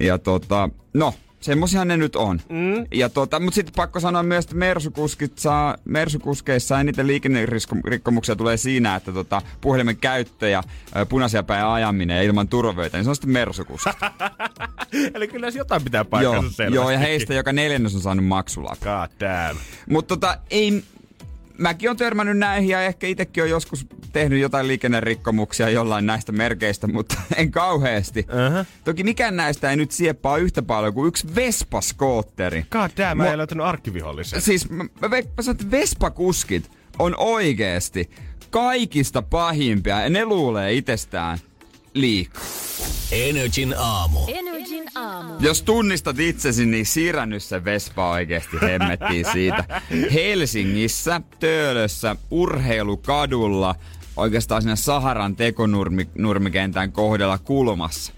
[SPEAKER 3] Ja tota, no, Semmosiahan ne nyt on. Mm. Ja tota, mutta sitten pakko sanoa myös, että mersukuskit saa, mersukuskeissa eniten liikennerikkomuksia tulee siinä, että tota, puhelimen käyttö ja ö, punaisia päin ajaminen ja ilman turvavöitä, niin se on sitten mersukuski.
[SPEAKER 2] Eli kyllä se jotain pitää
[SPEAKER 3] joo,
[SPEAKER 2] paikkansa selvästi.
[SPEAKER 3] joo, ja heistä joka neljännes on saanut maksulappu.
[SPEAKER 2] God damn.
[SPEAKER 3] Mutta tota, ei, mäkin on törmännyt näihin ja ehkä itsekin on joskus tehnyt jotain liikennerikkomuksia jollain näistä merkeistä, mutta en kauheasti.
[SPEAKER 2] Uh-huh.
[SPEAKER 3] Toki mikään näistä ei nyt sieppaa yhtä paljon kuin yksi Vespa-skootteri.
[SPEAKER 2] God damn, mä
[SPEAKER 3] Mua-
[SPEAKER 2] en löytänyt arkkivihollisen.
[SPEAKER 3] Siis mä, mä, ve- mä sanon, että Vespa-kuskit on oikeesti kaikista pahimpia ja ne luulee itsestään liikaa.
[SPEAKER 1] Energin aamu.
[SPEAKER 4] Energin aamu.
[SPEAKER 3] Jos tunnistat itsesi, niin siirrä nyt se Vespa oikeesti hemmettiin siitä. Helsingissä, Töölössä, urheilukadulla, oikeastaan siinä Saharan tekonurmikentän kohdalla kulmassa.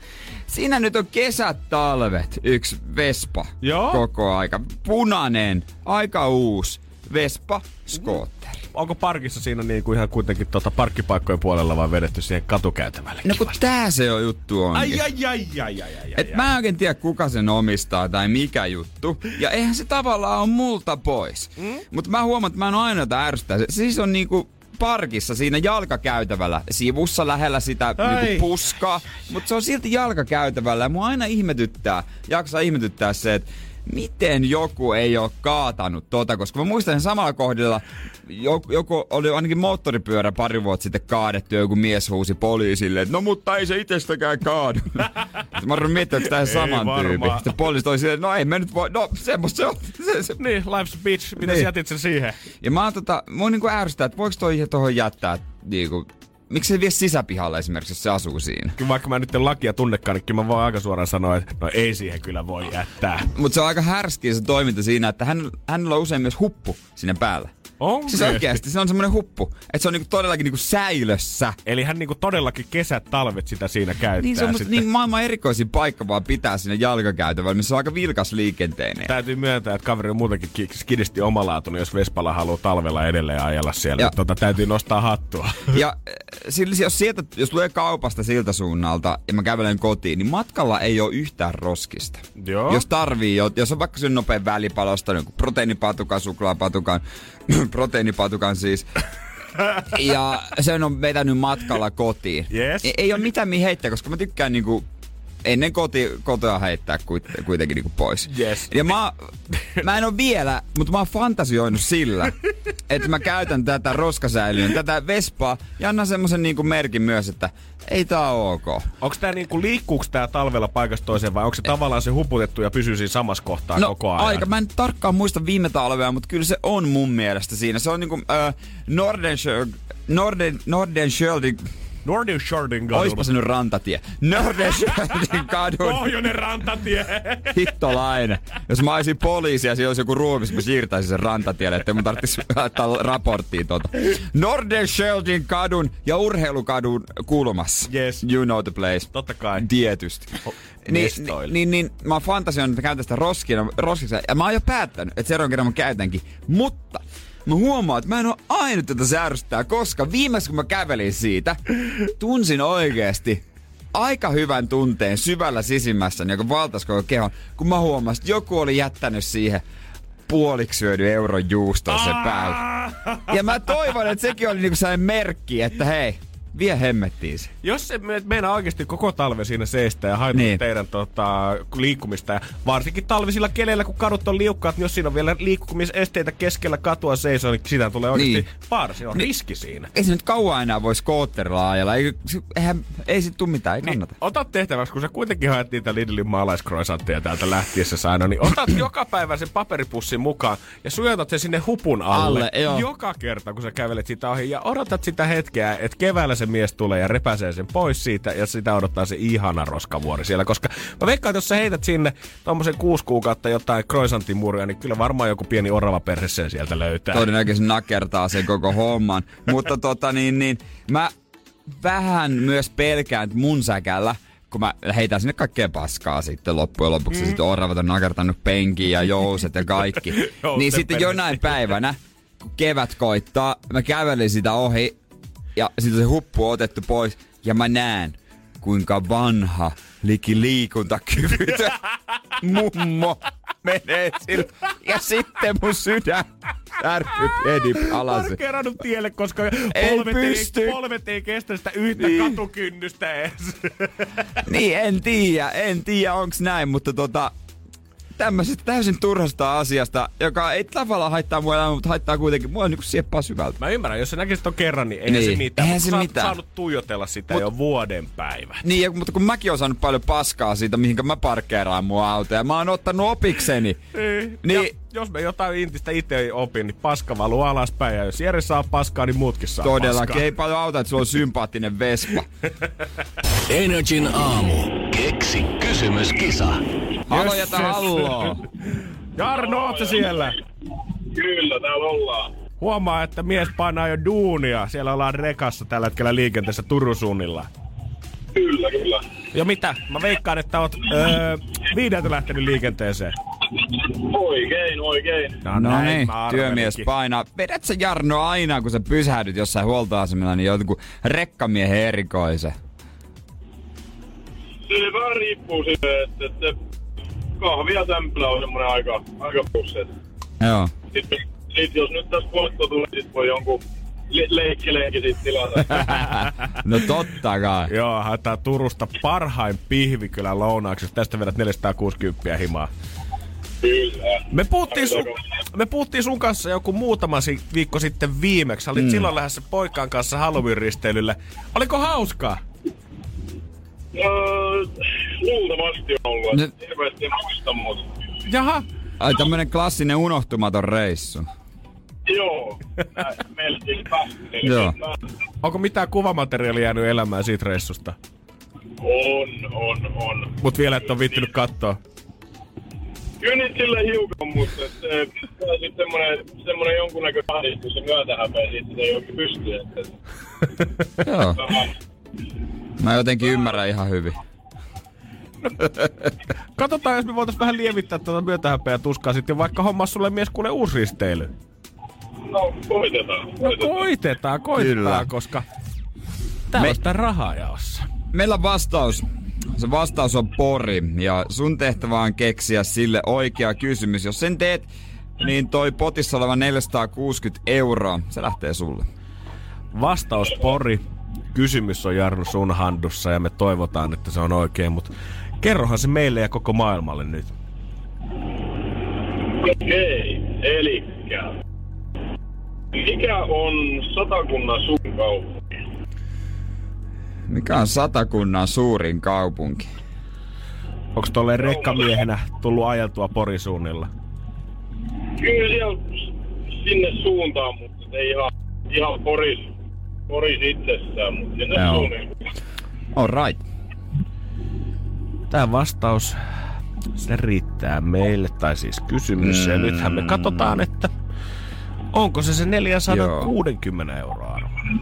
[SPEAKER 3] Siinä nyt on kesät, talvet, yksi Vespa
[SPEAKER 2] Joo.
[SPEAKER 3] koko aika. Punainen, aika uusi Vespa Scooter.
[SPEAKER 2] Onko parkissa siinä niinku ihan kuitenkin tota parkkipaikkojen puolella vaan vedetty siihen katukäytävälle?
[SPEAKER 3] No kun tää se on juttu onkin.
[SPEAKER 2] Ai, ai, ai, ai, ai, ai,
[SPEAKER 3] Et
[SPEAKER 2] ai,
[SPEAKER 3] mä en oikein tiedä, kuka sen omistaa tai mikä juttu. Ja eihän se tavallaan ole multa pois. Mm? Mutta mä huomaan, että mä en aina jota ärsyttää. Se siis on niinku parkissa siinä jalkakäytävällä, sivussa lähellä sitä
[SPEAKER 2] Ai.
[SPEAKER 3] niinku puskaa, mutta se on silti jalkakäytävällä ja mua aina ihmetyttää, jaksaa ihmetyttää se, että miten joku ei ole kaatanut tota, koska mä muistan sen samalla kohdalla, joku, joku oli ainakin moottoripyörä pari vuotta sitten kaadettu, ja joku mies huusi poliisille, että no mutta ei se itsestäkään kaadu. Sitten mä oon miettinyt, että tämä saman
[SPEAKER 2] varmaan.
[SPEAKER 3] tyyppi. Sitten poliisi toi silleen, no ei me nyt voi, no semmoista se on. Se, se.
[SPEAKER 2] Niin, life's bitch. Mitä
[SPEAKER 3] Niin.
[SPEAKER 2] jätit sen siihen?
[SPEAKER 3] Ja mä oon tota, mua niinku ärsyttää, että voiko toi tohon jättää, niinku, miksi se vie sisäpihalle esimerkiksi, jos se asuu siinä?
[SPEAKER 2] Kyllä vaikka mä nyt en lakia tunnekaan, niin kyllä mä voin aika suoraan sanoa, että no ei siihen kyllä voi jättää.
[SPEAKER 3] Mutta se on aika härski se toiminta siinä, että hän, hänellä on usein myös huppu sinne päällä.
[SPEAKER 2] On
[SPEAKER 3] Siis oikeasti, se on semmoinen huppu, että se on niinku todellakin niinku säilössä.
[SPEAKER 2] Eli hän niinku todellakin kesät, talvet sitä siinä käyttää
[SPEAKER 3] Niin se on musta
[SPEAKER 2] sitten.
[SPEAKER 3] niin maailman erikoisin paikka vaan pitää sinne jalkakäytävällä, missä on aika vilkas liikenteinen.
[SPEAKER 2] Täytyy myöntää, että kaveri on muutenkin ki- skidisti omalaatuinen, jos Vespala haluaa talvella edelleen ajella siellä.
[SPEAKER 3] Ja-
[SPEAKER 2] Tota, täytyy nostaa hattua.
[SPEAKER 3] Ja äh, sillä, jos, sieltä, jos tulee kaupasta siltä suunnalta ja mä kävelen kotiin, niin matkalla ei ole yhtään roskista.
[SPEAKER 2] Joo.
[SPEAKER 3] Jos tarvii, jo- jos on vaikka sen nopean välipalosta, niin kuin proteiinipatukan, suklaapatukan, proteiinipatukan siis, ja sen on vetänyt matkalla kotiin.
[SPEAKER 2] Yes.
[SPEAKER 3] Ei, ei ole mitään mihin heittää, koska mä tykkään niinku ennen koti, kotoa heittää kuit- kuitenkin niinku pois.
[SPEAKER 2] Yes.
[SPEAKER 3] Ja mä, mä en ole vielä, mutta mä oon fantasioinut sillä, että mä käytän tätä roskasäilyyn, tätä Vespaa ja annan semmosen niinku merkin myös, että ei tää oo ok.
[SPEAKER 2] Onko tää niinku, liikkuuks tää talvella paikasta toiseen vai onko se tavallaan se huputettu ja pysyy siinä samassa kohtaa
[SPEAKER 3] No
[SPEAKER 2] koko ajan?
[SPEAKER 3] aika, mä en tarkkaan muista viime talvea, mutta kyllä se on mun mielestä siinä. Se on niinku äh, Norden, Norden, Norden
[SPEAKER 2] Nordic Sharding
[SPEAKER 3] oispa se nyt rantatie. Norden Schöldin kadun
[SPEAKER 2] Pohjoinen rantatie.
[SPEAKER 3] hittolainen. Jos mä olisin poliisi ja siellä olisi joku ruumis, mä siirtäisin sen rantatielle, ettei mun tarvitsisi laittaa raporttiin tota. Norden Schöldin kadun ja urheilukadun kulmassa.
[SPEAKER 2] Yes.
[SPEAKER 3] You know the place.
[SPEAKER 2] Totta kai.
[SPEAKER 3] Tietysti. Niin,
[SPEAKER 2] mestoille.
[SPEAKER 3] niin, niin, mä oon fantasioinut, että mä käytän sitä roskina, roskissa. Ja mä oon jo päättänyt, että seuraavan kerran mä käytänkin. Mutta mä huomaan, että mä en oo ainut tätä särstää, koska viimeis kun mä kävelin siitä, tunsin oikeesti aika hyvän tunteen syvällä sisimmässä, joka valtas koko kehon, kun mä huomasin, että joku oli jättänyt siihen puoliksi syödy euron juuston sen päälle. Ja mä toivon, että sekin oli niinku sellainen merkki, että hei, vie hemmettiin se.
[SPEAKER 2] Jos se me- meinaa oikeasti koko talve siinä seistä ja haittaa
[SPEAKER 3] Niin.
[SPEAKER 2] teidän tota, liikkumista, ja varsinkin talvisilla keleillä, kun kadut on liukkaat, niin jos siinä on vielä liikkumisesteitä keskellä katua seisoo, niin sitä tulee oikeasti
[SPEAKER 3] Niin.
[SPEAKER 2] on
[SPEAKER 3] Niin.
[SPEAKER 2] riski siinä.
[SPEAKER 3] Ei se nyt kauan enää voi skootterilla ajella. Ei, se- eihän, ei sit tuu mitään, ei
[SPEAKER 2] Niin,
[SPEAKER 3] kannata.
[SPEAKER 2] ota tehtäväksi, kun sä kuitenkin haet niitä Lidlin maalaiskroisantteja täältä lähtiessä aina, niin otat joka päivä sen paperipussin mukaan ja suojatat sen sinne hupun alle.
[SPEAKER 3] Alle, joo.
[SPEAKER 2] Joka kerta, kun sä kävelet sitä ohi ja odotat sitä hetkeä, että keväällä se mies tulee ja repäsee sen pois siitä ja sitä odottaa se ihana roskavuori siellä. Koska mä veikkaan, että jos sä heität sinne tommosen kuusi kuukautta jotain kroisantimuria, niin kyllä varmaan joku pieni orava perhe sen sieltä löytää.
[SPEAKER 3] Todennäköisesti nakertaa sen koko homman. Mutta tota niin, niin mä vähän myös pelkään että mun säkällä, kun mä heitän sinne kaikkea paskaa sitten loppujen lopuksi. Mm. Sitten oravat on nakertanut penkiä ja jouset ja kaikki. Niin sitten jonain päivänä, kun kevät koittaa, mä kävelin sitä ohi ja sitten se huppu on otettu pois ja mä näen, kuinka vanha, liki liikuntakyvytön mummo menee sillä. Ja sitten mun sydän särky pieni palasi.
[SPEAKER 2] Olen kerrannut tielle, koska
[SPEAKER 3] Ei
[SPEAKER 2] polvet ei,
[SPEAKER 3] pysty.
[SPEAKER 2] polvet ei kestä sitä yhtä
[SPEAKER 3] Niin.
[SPEAKER 2] katukynnystä edes.
[SPEAKER 3] Niin, en tiedä, en tiedä onks näin, mutta tota, tämmöisestä täysin turhasta asiasta, joka ei tavallaan haittaa mua elämää, mutta haittaa kuitenkin mua niinku sieppaa syvältä.
[SPEAKER 2] Mä ymmärrän, jos sä näkisit ton kerran, niin eihän
[SPEAKER 3] Niin,
[SPEAKER 2] se mitään.
[SPEAKER 3] eihän se
[SPEAKER 2] sä
[SPEAKER 3] mitään.
[SPEAKER 2] saanut tuijotella sitä
[SPEAKER 3] Mut-
[SPEAKER 2] jo vuoden päivä.
[SPEAKER 3] Niin, ja, mutta kun mäkin oon saanut paljon paskaa siitä, mihinkä mä parkkeeraan mun autoa, ja mä oon ottanut opikseni.
[SPEAKER 2] Niin.
[SPEAKER 3] Niin-
[SPEAKER 2] Ja jos me jotain intistä itse opin, niin paska valuu alaspäin. Ja jos Jere saa paskaa, niin muutkin saa
[SPEAKER 3] Todellakin,
[SPEAKER 2] paskaa.
[SPEAKER 3] ei paljon auta, että sulla on sympaattinen Vespa.
[SPEAKER 1] Energin aamu. Keksi kysymyskisa.
[SPEAKER 3] Halo jätä halloo.
[SPEAKER 2] Jarno, oot sä siellä?
[SPEAKER 5] Kyllä, täällä ollaan.
[SPEAKER 2] Huomaa, että mies painaa jo duunia. Siellä ollaan rekassa tällä hetkellä liikenteessä Turun suunnilla.
[SPEAKER 5] Kyllä, kyllä.
[SPEAKER 2] Ja mitä? Mä veikkaan, että oot öö, viideltä lähtenyt liikenteeseen.
[SPEAKER 5] Oikein, oikein.
[SPEAKER 3] No
[SPEAKER 2] näin
[SPEAKER 3] niin,
[SPEAKER 2] mä
[SPEAKER 3] työmies painaa. Vedät sä Jarno aina, kun sä pysähdyt jossain huoltoasemilla, niin jotkut rekkamiehen erikoisen.
[SPEAKER 5] Se vähän riippuu siitä, että, että kahvi ja sämpylä on semmonen aika, aika pusset.
[SPEAKER 3] Joo.
[SPEAKER 5] Sitten sit jos nyt tässä voitto tulee, sit voi jonkun le- leikkilenki sit tilata.
[SPEAKER 3] No totta kai.
[SPEAKER 2] Joo, haetaan Turusta parhain pihvikylän lounaaksi. Tästä vedät 460 himaa.
[SPEAKER 5] Kyllä.
[SPEAKER 2] Me puhuttiin, sun, me puhuttiin sun kanssa joku muutama si- viikko sitten viimeksi. Olit mm. silloin lähdössä poikaan kanssa Halloween-risteilylle. Oliko hauskaa?
[SPEAKER 5] Luultavasti on ollut.
[SPEAKER 3] Ne-
[SPEAKER 5] No. Hirveästi muista, mutta
[SPEAKER 2] Jaha.
[SPEAKER 3] Ai tämmönen klassinen unohtumaton reissu.
[SPEAKER 5] joo. Päästiin.
[SPEAKER 3] Joo.
[SPEAKER 2] Onko mitään kuvamateriaalia jäänyt elämään siitä reissusta?
[SPEAKER 5] On, on, on.
[SPEAKER 2] Mut vielä et ole viittinyt katsoa.
[SPEAKER 5] Kyllä niitä sille hiukan, mutta on sitten semmonen, semmonen jonkunnäköinen ahdistus ja myötähäpeä siitä, että ei oikein pysty. Että,
[SPEAKER 3] Joo. Mä jotenkin ymmärrän ihan hyvin.
[SPEAKER 2] Katsotaan, jos me voitais vähän lievittää tuota myötähäpeä tuskaa sitten, vaikka homma sulle mies kuule uusi risteily.
[SPEAKER 5] no, koitetaan.
[SPEAKER 2] No
[SPEAKER 5] koitetaan.
[SPEAKER 2] koitetaan, koitetaan,
[SPEAKER 3] Kyllä.
[SPEAKER 2] koska täällä
[SPEAKER 3] Me-
[SPEAKER 2] on sitä rahaa jaossa.
[SPEAKER 3] Meillä on vastaus. Se vastaus on Pori ja sun tehtävä on keksiä sille oikea kysymys. Jos sen teet, niin toi potissa oleva 460 euroa, se lähtee sulle.
[SPEAKER 2] Vastaus Pori. Kysymys on Jarno sun handussa ja me toivotaan, että se on oikein, mutta kerrohan se meille ja koko maailmalle nyt.
[SPEAKER 5] Okei, elikkä. Mikä on satakunnan sun kaupunki?
[SPEAKER 3] Mikä on satakunnan suurin kaupunki?
[SPEAKER 2] Onko tolleen rekkamiehenä tullut ajeltua Porisuunnilla?
[SPEAKER 5] Kyllä siellä sinne suuntaan, mutta ei ihan, ihan Poris, Poris itsessään, mutta sinne
[SPEAKER 3] Joo.
[SPEAKER 5] suunnilleen.
[SPEAKER 3] All right.
[SPEAKER 2] Tämä vastaus, se riittää meille, tai siis kysymys. Mm. Ja nythän me katsotaan, että onko se se 460 euroa arvoinen.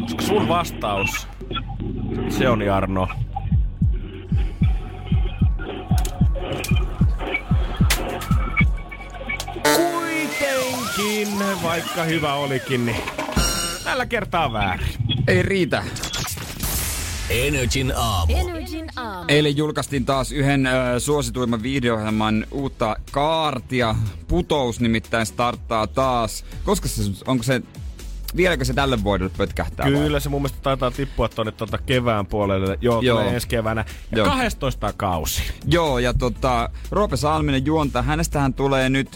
[SPEAKER 2] Koska sun vastaus, se on Jarno. Kuitenkin, vaikka hyvä olikin, niin tällä kertaa väärin.
[SPEAKER 3] Ei riitä.
[SPEAKER 1] Energin aamu.
[SPEAKER 4] Energin aamu.
[SPEAKER 3] Eilen julkaistiin taas yhden ö, suosituimman video-ohjelman uutta kaartia. Putous nimittäin starttaa taas. Koska se, onko se, vieläkö se tälle vuodelle pötkähtää? vai?
[SPEAKER 2] Kyllä se mun mielestä taitaa tippua tuonne tuota kevään puolelle. Joo,
[SPEAKER 3] Joo.
[SPEAKER 2] tulee ensi keväänä. Ja
[SPEAKER 3] Joo.
[SPEAKER 2] 12 kausi.
[SPEAKER 3] Joo, ja tota, Roope Salminen juontaa. Hänestähän tulee nyt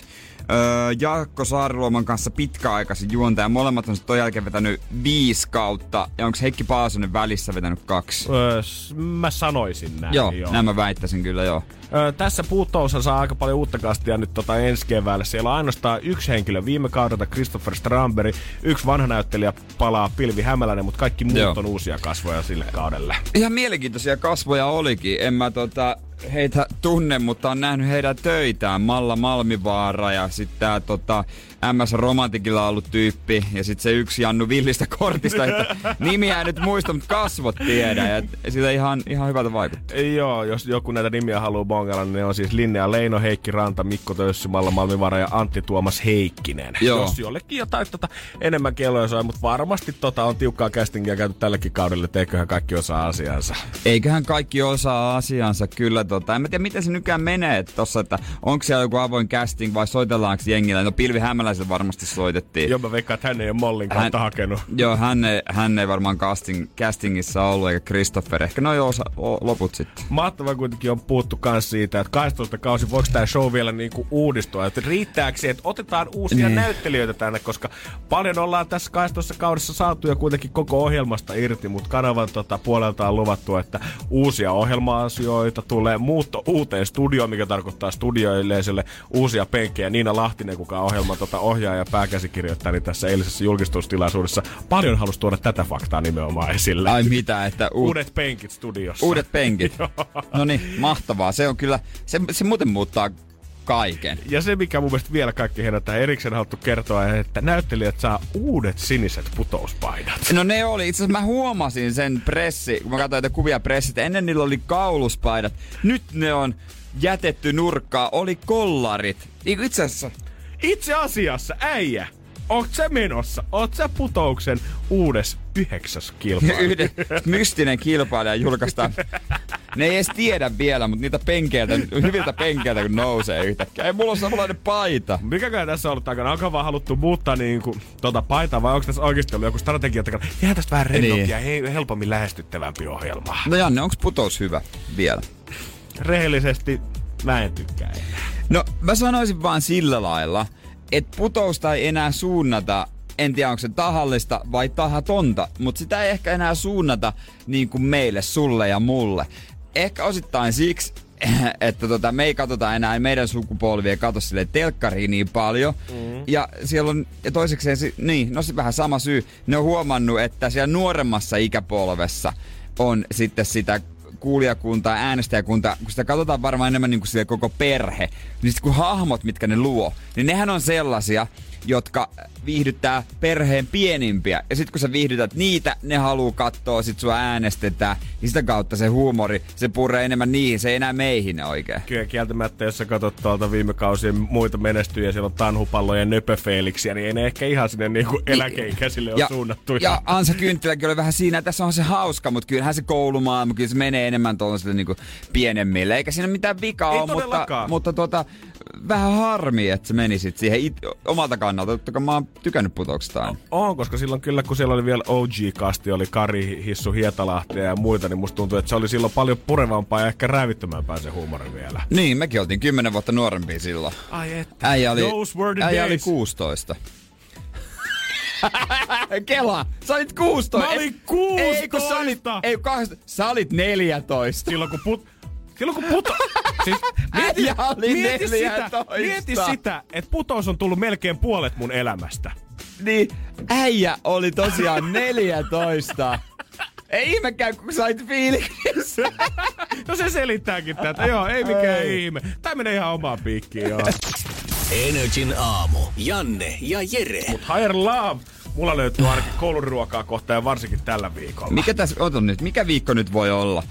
[SPEAKER 3] öö, Jaakko Saariluoman kanssa pitkäaikaisin juontaja. Molemmat on sit ton jälkeen vetänyt viisi kautta. Ja onko Heikki Paasonen välissä vetänyt kaksi?
[SPEAKER 2] Öö, mä sanoisin näin.
[SPEAKER 3] joo, joo, näin mä väittäisin kyllä, joo.
[SPEAKER 2] Öö, tässä puuttoussa saa aika paljon uutta kastia nyt tota ensi keväälle. Siellä on ainoastaan yksi henkilö viime kaudelta, Christopher Stramberg. Yksi vanha näyttelijä palaa Pilvi Hämäläinen, mutta kaikki muut
[SPEAKER 3] Joo.
[SPEAKER 2] on uusia kasvoja sille kaudelle.
[SPEAKER 3] Ihan mielenkiintoisia kasvoja olikin. En mä tota, heitä tunne, mutta on nähnyt heidän töitään. Malla Malmivaara ja sitten tää tota, MS Romantikilla ollut tyyppi. Ja sitten se yksi Jannu Villistä kortista, että nimiä en nyt muista, mutta kasvot tiedän. Ja sitä ihan, ihan hyvältä vaikuttaa.
[SPEAKER 2] Ei Joo, jos joku näitä nimiä haluaa bongalla, niin ne on siis Linnea Leino, Heikki Ranta, Mikko Tössy, Malla Malmivara ja Antti Tuomas Heikkinen.
[SPEAKER 3] Joo.
[SPEAKER 2] Jos jollekin jotain tota, enemmän kelloja soi, mutta varmasti tota, on tiukkaa castingia käyty tälläkin kaudella, että eiköhän kaikki osaa asiansa.
[SPEAKER 3] Eiköhän kaikki osaa asiansa kyllä tota, en mä tiedä miten se nykyään menee tossa, että onko siellä joku avoin casting vai soitellaanko jengillä. No Pilvi Hämäläisellä varmasti soitettiin.
[SPEAKER 2] Joo, mä veikkaan, että hän ei ole Mollin kautta hän, hakenut.
[SPEAKER 3] Joo, hän ei, hän ei varmaan casting, castingissa ollut, eikä Christopher. Ehkä noin osa, o, loput sitten.
[SPEAKER 2] Mahtavaa kuitenkin on puhuttu kans siitä, että 12 kausi, voiko tämä show vielä niinku uudistua? Että riittääkö se, että otetaan uusia niin. näyttelijöitä tänne, koska paljon ollaan tässä 12 kaudessa saatu ja kuitenkin koko ohjelmasta irti, mutta kanavan tota, puolelta on luvattu, että uusia ohjelma-asioita tulee, muutto uuteen studioon, mikä tarkoittaa studioyleisölle uusia penkkejä. Niina Lahtinen, kuka on ohjelman tota, ohjaaja ja pääkäsikirjoittaja, niin tässä eilisessä julkistustilaisuudessa paljon halusi tuoda tätä faktaa nimenomaan esille.
[SPEAKER 3] Ai mitä, että u-
[SPEAKER 2] Uudet penkit studiossa.
[SPEAKER 3] uudet penkit. no niin, mahtavaa. Se on kyllä, se, se muuten muuttaa kaiken.
[SPEAKER 2] Ja se, mikä mun mielestä vielä kaikki että erikseen haluttu kertoa, että näyttelijät saa uudet siniset putouspaidat.
[SPEAKER 3] No ne oli, itse asiassa mä huomasin sen pressi, kun mä katsoin näitä kuvia pressit, ennen niillä oli kauluspaidat, nyt ne on jätetty nurkkaa, oli kollarit. Niin itse asiassa,
[SPEAKER 2] Itse asiassa, äijä, oot sä menossa? Oot sä putouksen uudes yhdeksäs kilpailu?
[SPEAKER 3] yhden mystinen kilpailija julkaistaan. Ne ei edes tiedä vielä, mutta niitä penkeiltä, hyviltä penkeiltä kun nousee yhtäkkiä. Ei mulla ole samanlainen paita.
[SPEAKER 2] Mikäkään tässä on ollut takana? Onko vaan haluttu muuttaa niinku, tuota paitaa vai onko tässä oikeasti ollut joku strategia takana? Jää tästä vähän rennompi
[SPEAKER 3] Niin.
[SPEAKER 2] ja he- helpommin lähestyttävämpi ohjelma.
[SPEAKER 3] No Janne, onks putous hyvä vielä?
[SPEAKER 2] Rehellisesti mä en tykkää enää.
[SPEAKER 3] No mä sanoisin vaan sillä lailla, että putousta ei enää suunnata en tiedä onko se tahallista vai tahatonta, mutta sitä ei ehkä enää suunnata niin kuin meille, sulle ja mulle. Ehkä osittain siksi, että tota, me ei katsota enää, meidän sukupolvi ei katso sille telkkariin niin paljon. Mm. Ja siellä on, ja toisekseen, niin, no se vähän sama syy. Ne on huomannut, että siellä nuoremmassa ikäpolvessa on sitten sitä kuulijakuntaa, äänestäjäkuntaa, kun sitä katsotaan varmaan enemmän niin kuin sille koko perhe, niin sit kun hahmot, mitkä ne luo, niin nehän on sellaisia, jotka viihdyttää perheen pienimpiä. Ja sitten kun sä viihdytät niitä, ne haluu katsoa, sit sua äänestetään. Ja sitä kautta se huumori, se puree enemmän niihin, se ei enää meihin oikein.
[SPEAKER 2] Kyllä kieltämättä, jos sä katsot tuolta viime kausien muita menestyjiä, siellä on tanhupalloja ja nöpöfeeliksiä, niin ei ne ehkä ihan sinne niinku eläkeikäisille ole suunnattu.
[SPEAKER 3] Ja Ansa Kynttiläkin oli vähän siinä, että tässä on se hauska, mutta kyllähän se koulumaailma, kyllä se menee enemmän tuollaiselle niinku pienemmille. Eikä siinä mitään vikaa
[SPEAKER 2] Ei
[SPEAKER 3] ole, mutta, mutta tota, vähän harmi, että se meni sit siihen it, omalta kannalta, kai mä oon tykännyt putouksesta aina.
[SPEAKER 2] On, koska silloin kyllä, kun siellä oli vielä OG-kasti, oli Kari, Hissu, Hietalahtia ja muita, niin musta tuntuu, että se oli silloin paljon purevampaa ja ehkä räivittömämpää se huumori vielä.
[SPEAKER 3] Niin, mekin oltiin 10 vuotta nuorempia silloin.
[SPEAKER 2] Ai että.
[SPEAKER 3] Äijä oli,
[SPEAKER 2] Those were the
[SPEAKER 3] äijä oli
[SPEAKER 2] days.
[SPEAKER 3] 16. Kela, sä olit 16.
[SPEAKER 2] Mä olin
[SPEAKER 3] Ei, kun sä olit,
[SPEAKER 2] 16.
[SPEAKER 3] ei, 18, sä olit 14.
[SPEAKER 2] Silloin kun put... Silloin kun puto... Siis, mieti,
[SPEAKER 3] Äijä oli
[SPEAKER 2] mieti, sitä,
[SPEAKER 3] 14.
[SPEAKER 2] mieti sitä, että putous on tullut melkein puolet mun elämästä.
[SPEAKER 3] Niin, äijä oli tosiaan 14. Ei ihmekään, kun sait fiiliksissä.
[SPEAKER 2] No se selittääkin tätä. Joo, ei mikään ihme. Tää menee ihan omaan piikkiin, joo.
[SPEAKER 1] Energin aamu. Janne ja Jere.
[SPEAKER 2] Higher Love. Mulla löytyy ainakin kouluruokaa kohta ja varsinkin tällä viikolla.
[SPEAKER 3] Mikä tässä, nyt, mikä viikko nyt voi olla?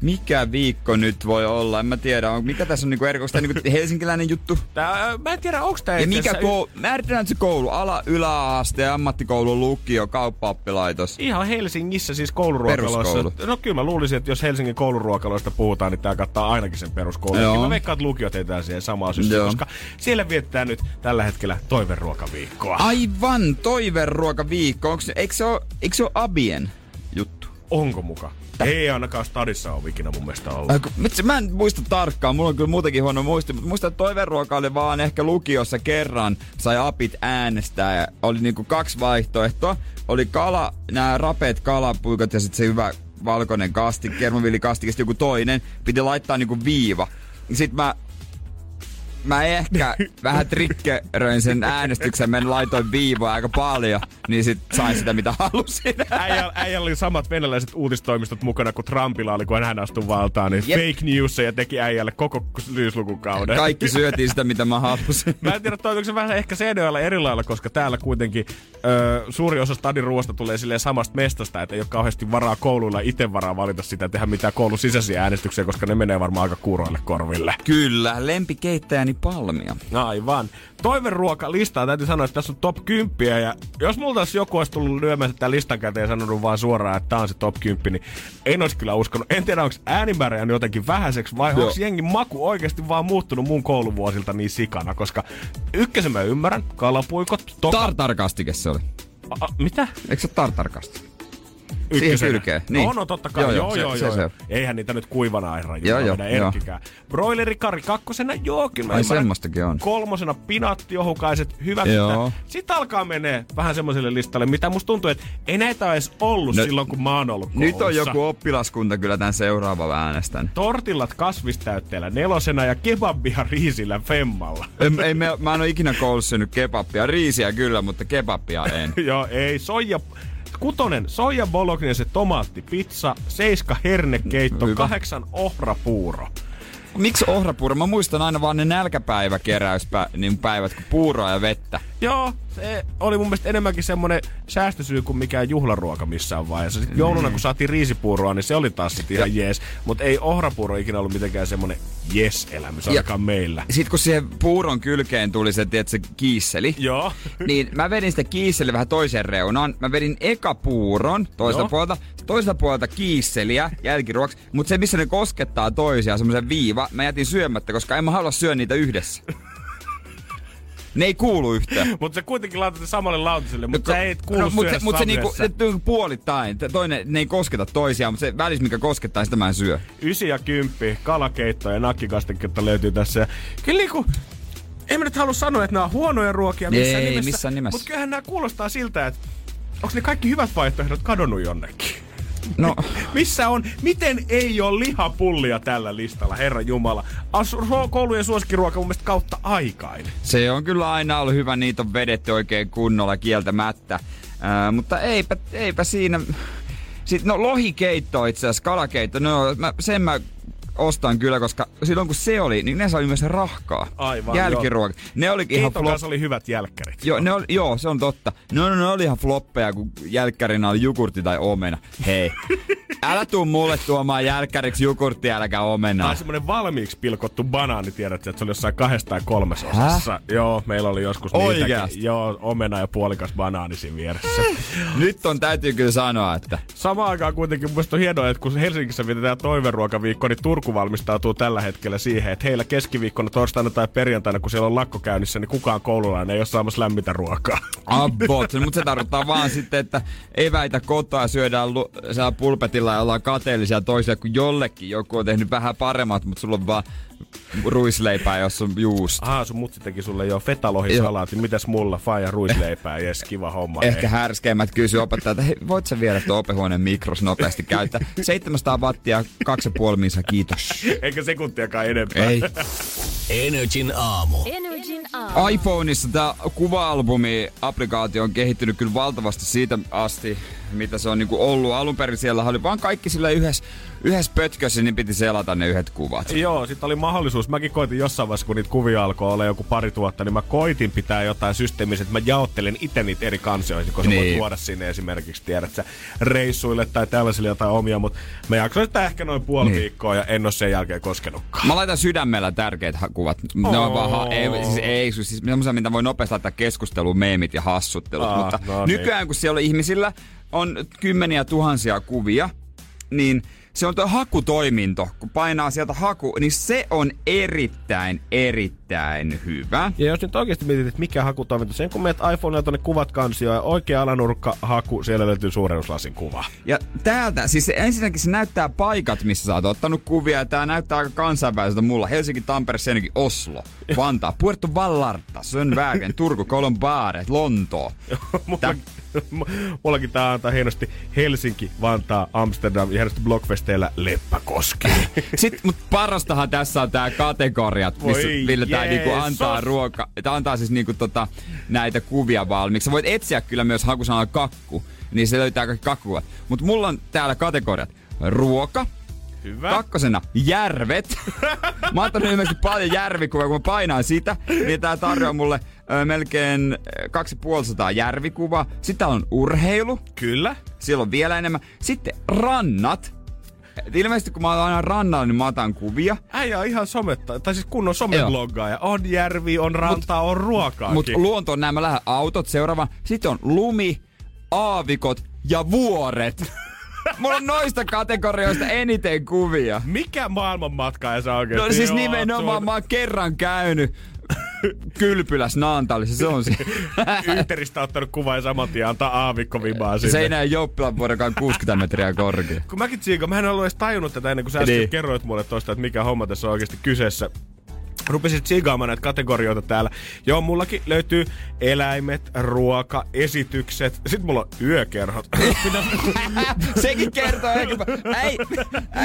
[SPEAKER 3] Mikä viikko nyt voi olla? En mä tiedä, on, mikä tässä on niinku erikoista, niinku helsinkiläinen juttu?
[SPEAKER 2] Tää, mä en tiedä, onks tää
[SPEAKER 3] Ja mikä koulu, määritellään se koulu, ala, yläaste, ammattikoulu, lukio, kauppaoppilaitos.
[SPEAKER 2] Ihan Helsingissä siis kouluruokaloissa. No kyllä mä luulisin, että jos Helsingin kouluruokaloista puhutaan, niin tää kattaa ainakin sen peruskoulun.
[SPEAKER 3] Joo.
[SPEAKER 2] Mä veikkaan, että lukiot ei siihen samaa syssyyn, koska siellä vietetään nyt tällä hetkellä toiveruokaviikkoa.
[SPEAKER 3] Aivan, toiveruokaviikko. Onks, eikö, se ole, eikö se ole Abien?
[SPEAKER 2] Onko muka? Ei ainakaan stadissa ole ikinä mun mielestä ollut.
[SPEAKER 3] Kun- Vitsi, mä en muista tarkkaan, mulla on kyllä muutenkin huono muisti, mutta muistan, että toiveruoka oli vaan ehkä lukiossa kerran, sai apit äänestää ja oli niinku kaksi vaihtoehtoa. Oli kala, nämä rapeet kalapuikot ja sitten se hyvä valkoinen kasti, kermavillikasti ja sitten joku toinen. Piti laittaa niinku viiva. Sitten mä mä ehkä vähän trikkeröin sen äänestyksen, mä laitoin viivoa aika paljon, niin sit sain sitä mitä halusin.
[SPEAKER 2] Äijä, äijä oli samat venäläiset uutistoimistot mukana kuin Trumpilla oli, kun hän astui valtaan. Niin
[SPEAKER 3] Jep.
[SPEAKER 2] fake news ja teki äijälle koko syyslukukauden.
[SPEAKER 3] Kaikki syötiin sitä mitä mä halusin.
[SPEAKER 2] Mä en tiedä, toimiiko se vähän ehkä CDOlla eri lailla, koska täällä kuitenkin ö, suuri osa stadin ruoasta tulee silleen samasta mestasta, että ei ole kauheasti varaa kouluilla itse varaa valita sitä, tehdä mitään koulun sisäisiä äänestyksiä, koska ne menee varmaan aika kuuroille korville.
[SPEAKER 3] Kyllä, lempikeittäjäni Tapani Palmia.
[SPEAKER 2] Aivan. Toiveruokalistaa täytyy sanoa, että tässä on top 10. Ja jos multa olisi joku olisi tullut lyömään tämän listan käteen ja sanonut vaan suoraan, että tämä on se top 10, niin en olisi kyllä uskonut. En tiedä, onko äänimäärä jäänyt jotenkin vähäiseksi vai onko jengin maku oikeasti vaan muuttunut mun kouluvuosilta niin sikana. Koska ykkösen mä ymmärrän, kalapuikot, toka...
[SPEAKER 3] Tartarkastike se oli.
[SPEAKER 2] A, mitä?
[SPEAKER 3] Eikö se ole tartarkastike? Siihen
[SPEAKER 2] Ykkösenä.
[SPEAKER 3] kylkeen, niin.
[SPEAKER 2] No, no totta kai.
[SPEAKER 3] Joo,
[SPEAKER 2] Joo,
[SPEAKER 3] joo,
[SPEAKER 2] joo,
[SPEAKER 3] se-
[SPEAKER 2] joo.
[SPEAKER 3] se-
[SPEAKER 2] joo.
[SPEAKER 3] se.
[SPEAKER 2] Eihän niitä nyt kuivana aina
[SPEAKER 3] Joo, joo, joo.
[SPEAKER 2] erkkikään. Broileri kari kakkosena, joo, kyllä
[SPEAKER 3] Ai semmoistakin on.
[SPEAKER 2] Kolmosena pinattiohukaiset, hyvät.
[SPEAKER 3] Joo.
[SPEAKER 2] Sitten alkaa menee vähän semmoiselle listalle, mitä musta tuntuu, että ei näitä edes ollut
[SPEAKER 3] No,
[SPEAKER 2] silloin, kun mä oon ollut
[SPEAKER 3] Nyt on
[SPEAKER 2] koulussa.
[SPEAKER 3] joku oppilaskunta kyllä tämän seuraava äänestän.
[SPEAKER 2] Tortillat kasvistäytteellä nelosena ja kebabia riisillä femmalla.
[SPEAKER 3] En, ei, me, mä en ole ikinä koulussa syönyt kebabia. Riisiä kyllä, mutta kebabia en.
[SPEAKER 2] Joo, ei, soija... Kutonen, soija bolognese, tomaatti, pizza, seiska hernekeitto,
[SPEAKER 3] Hyvä.
[SPEAKER 2] kahdeksan ohrapuuro.
[SPEAKER 3] Miksi ohrapuuro? Mä muistan aina vaan ne nälkäpäiväkeräyspä, niin päivät, kun puuroa ja vettä.
[SPEAKER 2] Joo, se oli mun mielestä enemmänkin semmonen säästösyy kuin mikään juhlaruoka missään vaiheessa. Sitten jouluna, kun saatiin riisipuuroa, niin se oli taas sit ihan jees. Mutta ei ohrapuuro ikinä ollut mitenkään semmonen jes-elämys, ainakaan meillä.
[SPEAKER 3] Sitten kun siihen puuron kylkeen tuli se, tiedät, se kiisseli,
[SPEAKER 2] Joo.
[SPEAKER 3] niin mä vedin sitä kiisseliä vähän toiseen reunaan. Mä vedin eka puuron toiselta
[SPEAKER 2] Joo.
[SPEAKER 3] puolelta, toiselta puolelta kiisseliä jälkiruoksi, mutta se missä ne koskettaa toisiaan, semmoisen viiva, mä jätin syömättä, koska en mä halua syödä niitä yhdessä. Ne ei kuulu yhteen.
[SPEAKER 2] Mutta se kuitenkin laitat samalle lautaselle, mutta
[SPEAKER 3] No,
[SPEAKER 2] sä et kuulu no,
[SPEAKER 3] mutta
[SPEAKER 2] syödä
[SPEAKER 3] se, mut se niinku, se puolittain. Toinen, ne ei kosketa toisiaan, mutta se välis, mikä koskettaa, sitä mä en syö.
[SPEAKER 2] Ysi ja kymppi, kalakeitto ja nakkikastiketta löytyy tässä. Kyllä niinku, en mä nyt halua sanoa, että nämä on huonoja ruokia missään
[SPEAKER 3] Ei,
[SPEAKER 2] nimessä.
[SPEAKER 3] missään nimessä.
[SPEAKER 2] Mutta kyllähän nämä kuulostaa siltä, että onko ne kaikki hyvät vaihtoehdot kadonnut jonnekin?
[SPEAKER 3] No,
[SPEAKER 2] Missä on, miten ei ole lihapullia tällä listalla, herra Jumala? As, koulujen suosikkiruoka mun mielestä kautta aikain.
[SPEAKER 3] se on kyllä aina ollut hyvä, niitä on vedetty oikein kunnolla kieltämättä. Ää, mutta eipä, eipä siinä... Sitten, no lohikeitto itse asiassa, kalakeitto, no mä, sen mä ostan kyllä, koska silloin kun se oli, niin ne sai myös rahkaa.
[SPEAKER 2] Aivan,
[SPEAKER 3] Jälkiruoka. Ne olikin ihan flop.
[SPEAKER 2] oli hyvät jälkkärit.
[SPEAKER 3] Joo, ne oli, joo, se on totta. No, no, ne oli ihan floppeja, kun jälkkärinä oli jogurtti tai omena. Hei, älä tuu mulle tuomaan jälkkäriksi jogurttia, äläkä omenaa.
[SPEAKER 2] Tai semmonen valmiiksi pilkottu banaani, tiedät, että se oli jossain kahdessa tai kolmessa osassa. Joo, meillä oli joskus
[SPEAKER 3] Oikeasti?
[SPEAKER 2] niitäkin. Joo, omena ja puolikas banaani siinä vieressä.
[SPEAKER 3] Nyt on, täytyy kyllä sanoa, että
[SPEAKER 2] Samaan aikaan kuitenkin mun on hienoa, että kun Helsingissä vietetään toiveruokaviikko, niin Turku valmistautuu tällä hetkellä siihen, että heillä keskiviikkona, torstaina tai perjantaina, kun siellä on lakko käynnissä, niin kukaan koululainen ei ole saamassa lämmintä ruokaa.
[SPEAKER 3] Abbot, mutta se tarkoittaa vaan sitten, että eväitä kotoa syödään lu- pulpetilla ja ollaan kateellisia toisia, kun jollekin joku on tehnyt vähän paremmat, mutta sulla on vaan ruisleipää, jossa on juusta.
[SPEAKER 2] Ahaa, sun mutsi teki sulle jo fetalohisalaatin. Mitäs mulla? Faija ruisleipää. Jes, kiva homma.
[SPEAKER 3] Ehkä
[SPEAKER 2] Ei.
[SPEAKER 3] härskeimmät kysyy opettajalta, että hei, voit sä viedä tuon opehuoneen mikros nopeasti käyttää? 700 wattia, 2,5 minsa, kiitos.
[SPEAKER 2] Eikä sekuntiakaan enempää.
[SPEAKER 3] Ei.
[SPEAKER 1] Energin aamu.
[SPEAKER 4] Energin aamu.
[SPEAKER 3] iPhoneissa tämä kuva-albumi-applikaatio on kehittynyt kyllä valtavasti siitä asti, mitä se on niinku ollut. Alun perin siellä oli vaan kaikki sillä yhdessä, yhdessä pötkössä, niin piti selata ne yhdet kuvat.
[SPEAKER 2] Joo, sitten oli mahdollisuus. Mäkin koitin jossain vaiheessa, kun niitä kuvia alkoi olla joku pari tuhatta, niin mä koitin pitää jotain systeemiä, että mä jaottelen itse niitä eri kansioihin, koska niin.
[SPEAKER 3] Niin.
[SPEAKER 2] voit tuoda sinne esimerkiksi, tiedät sä, reissuille tai tällaisille jotain omia, mutta mä jaksoin sitä ehkä noin puoli niin.
[SPEAKER 3] Niin.
[SPEAKER 2] viikkoa ja en ole sen jälkeen koskenutkaan.
[SPEAKER 3] Mä laitan sydämellä tärkeät kuvat. Ne on vaan, ha- ei, siis ei, siis semmoisia, mitä voi nopeasti laittaa keskusteluun, meemit ja hassuttelut.
[SPEAKER 2] Aa,
[SPEAKER 3] mutta
[SPEAKER 2] no niin.
[SPEAKER 3] nykyään, kun siellä ihmisillä on kymmeniä tuhansia kuvia, niin se on tuo hakutoiminto, kun painaa sieltä haku, niin se on erittäin, erittäin hyvä.
[SPEAKER 2] Ja jos nyt oikeasti mietit, että mikä hakutoiminta, sen kun meet iPhonella tuonne kuvat kansioon ja oikea alanurkka haku, siellä löytyy suurennuslasin kuva.
[SPEAKER 3] Ja täältä, siis se, ensinnäkin se näyttää paikat, missä sä oot ottanut kuvia, ja tää näyttää aika kansainväliseltä mulla. Helsinki, Tampere, Seinäjoki, Oslo, Vantaa, Puerto Vallarta, Sönvägen, Turku, Colombare, Lontoo.
[SPEAKER 2] Mulla, mullakin tää antaa hienosti Helsinki, Vantaa, Amsterdam ja hienosti Blockfesteillä Leppäkoski.
[SPEAKER 3] Sitten, mut parastahan tässä on tää kategoriat, missä
[SPEAKER 2] Voi
[SPEAKER 3] Ville tää niinku antaa ruoka, tää antaa siis niinku tota, näitä kuvia valmiiksi. Sä voit etsiä kyllä myös hakusanalla kakku, niin se löytää kaikki kakkuvat. Mut mulla on täällä kategoriat. Ruoka,
[SPEAKER 2] Hyvä.
[SPEAKER 3] Kakkosena järvet. mä oon ottanut ilmeisesti paljon järvikuvia, kun mä painaan sitä, niin tää tarjoaa mulle melkein ö, 2500 järvikuvaa. Sitten on urheilu,
[SPEAKER 2] Kyllä.
[SPEAKER 3] siellä on vielä enemmän. Sitten rannat. Et ilmeisesti kun mä oon aina rannalla, niin mä otan kuvia.
[SPEAKER 2] Äijä on ihan sometta, tai siis kunnon somebloggaaja. On järvi, on rantaa, on ruokaakin.
[SPEAKER 3] Mutta luonto on nämä lähde autot seuraava. Sitten on lumi, aavikot ja vuoret. Mulla on noista kategorioista eniten kuvia.
[SPEAKER 2] Mikä maailmanmatkaaja sä oikeesti
[SPEAKER 3] No siis nimenomaan
[SPEAKER 2] sun?
[SPEAKER 3] mä oon kerran käynyt kylpyläs Naantalissa, se on se.
[SPEAKER 2] Yhteeristä ottanut kuva ja saman tien antaa aavikkovibaa sinne.
[SPEAKER 3] se ei näe Jouppilan vuodekaan 60 metriä korkea.
[SPEAKER 2] Kun mäkin tsiikan, mä en ollut edes tajunnut tätä ennen kuin sä
[SPEAKER 3] Niin.
[SPEAKER 2] kerroit mulle tosta, että mikä homma tässä on oikeasti kyseessä. Rupesin tsiigaamaan näitä kategorioita täällä. Joo, mullakin löytyy eläimet, ruoka, esitykset. Sitten mulla on yökerhot.
[SPEAKER 3] Sekin kertoo ehkä. Ei,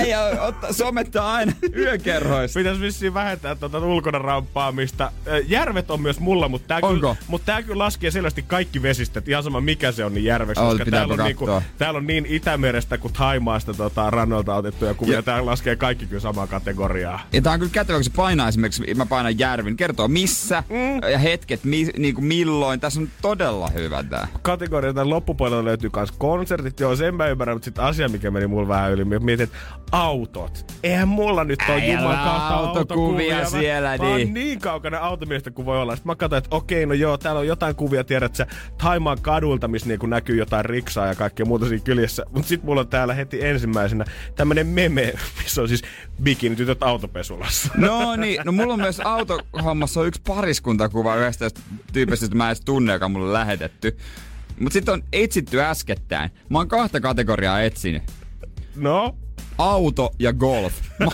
[SPEAKER 3] ei ottaa, somettaa aina yökerhoista.
[SPEAKER 2] Pitäis vissiin vähentää tuota ulkona rampaamista. Järvet on myös mulla, mutta tää,
[SPEAKER 3] Onko?
[SPEAKER 2] kyllä, mut tää kyllä laskee selvästi kaikki vesistöt. Ihan sama mikä se on, niin järveksi.
[SPEAKER 3] Oh,
[SPEAKER 2] koska täällä on, niinku, täällä on niin Itämerestä kuin Taimaasta tota, rannoilta otettuja kuvia. Tää laskee kaikki kyllä samaa kategoriaa.
[SPEAKER 3] Ja tää on kyllä kätevä, kun se painaa esimerkiksi, mä painan järvin, kertoo missä mm. ja hetket, mi, niinku milloin. Tässä on todella hyvä tää.
[SPEAKER 2] kategorioita loppupuolella löytyy myös konsertit, joo sen mä ymmärrän, mutta sitten asia, mikä meni mulla vähän yli, mä mietin, että autot. Eihän mulla nyt ole
[SPEAKER 3] on
[SPEAKER 2] kautta
[SPEAKER 3] autokuvia
[SPEAKER 2] Mä-
[SPEAKER 3] siellä,
[SPEAKER 2] mä oon
[SPEAKER 3] niin.
[SPEAKER 2] niin kaukana automiestä kuin voi olla. Sitten mä katsoin, että okei, no joo, täällä on jotain kuvia, tiedät sä, Taimaan kadulta, missä niinku näkyy jotain riksaa ja kaikkea muuta siinä kyljessä. Mutta sitten mulla on täällä heti ensimmäisenä tämmönen meme, missä on siis bikinitytöt autopesulassa.
[SPEAKER 3] No niin, no mulla on myös autohommassa on yksi pariskuntakuva yhdestä tyypistä, että mä en edes tunne, joka on mulle lähetetty. Mut sitten on etsitty äskettäin. Mä oon kahta kategoriaa etsinyt.
[SPEAKER 2] No,
[SPEAKER 3] Auto ja golf. Mä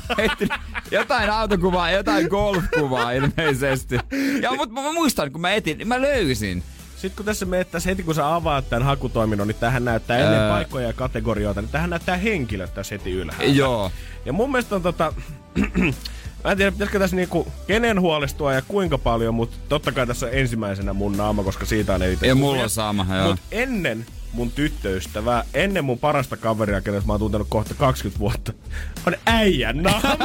[SPEAKER 3] jotain autokuvaa ja jotain golfkuvaa ilmeisesti. Ja mut mä muistan, kun mä etin, niin mä löysin.
[SPEAKER 2] Sitten kun tässä menettäisiin heti, kun sä avaat tämän hakutoiminnon, niin tähän näyttää ennen
[SPEAKER 3] Ää.
[SPEAKER 2] paikkoja ja kategorioita, niin tähän näyttää henkilöt tässä heti ylhäällä.
[SPEAKER 3] Joo.
[SPEAKER 2] Ja mun mielestä on tota... Mä en tiedä, pitäisikö tässä niinku kenen huolestua ja kuinka paljon, mutta totta kai tässä on ensimmäisenä mun naama, koska siitä on eniten
[SPEAKER 3] Ja mulla on sama, joo.
[SPEAKER 2] Mut ennen mun tyttöystävää, ennen mun parasta kaveria, kenestä mä oon tuntenut kohta 20 vuotta, on äijän naama.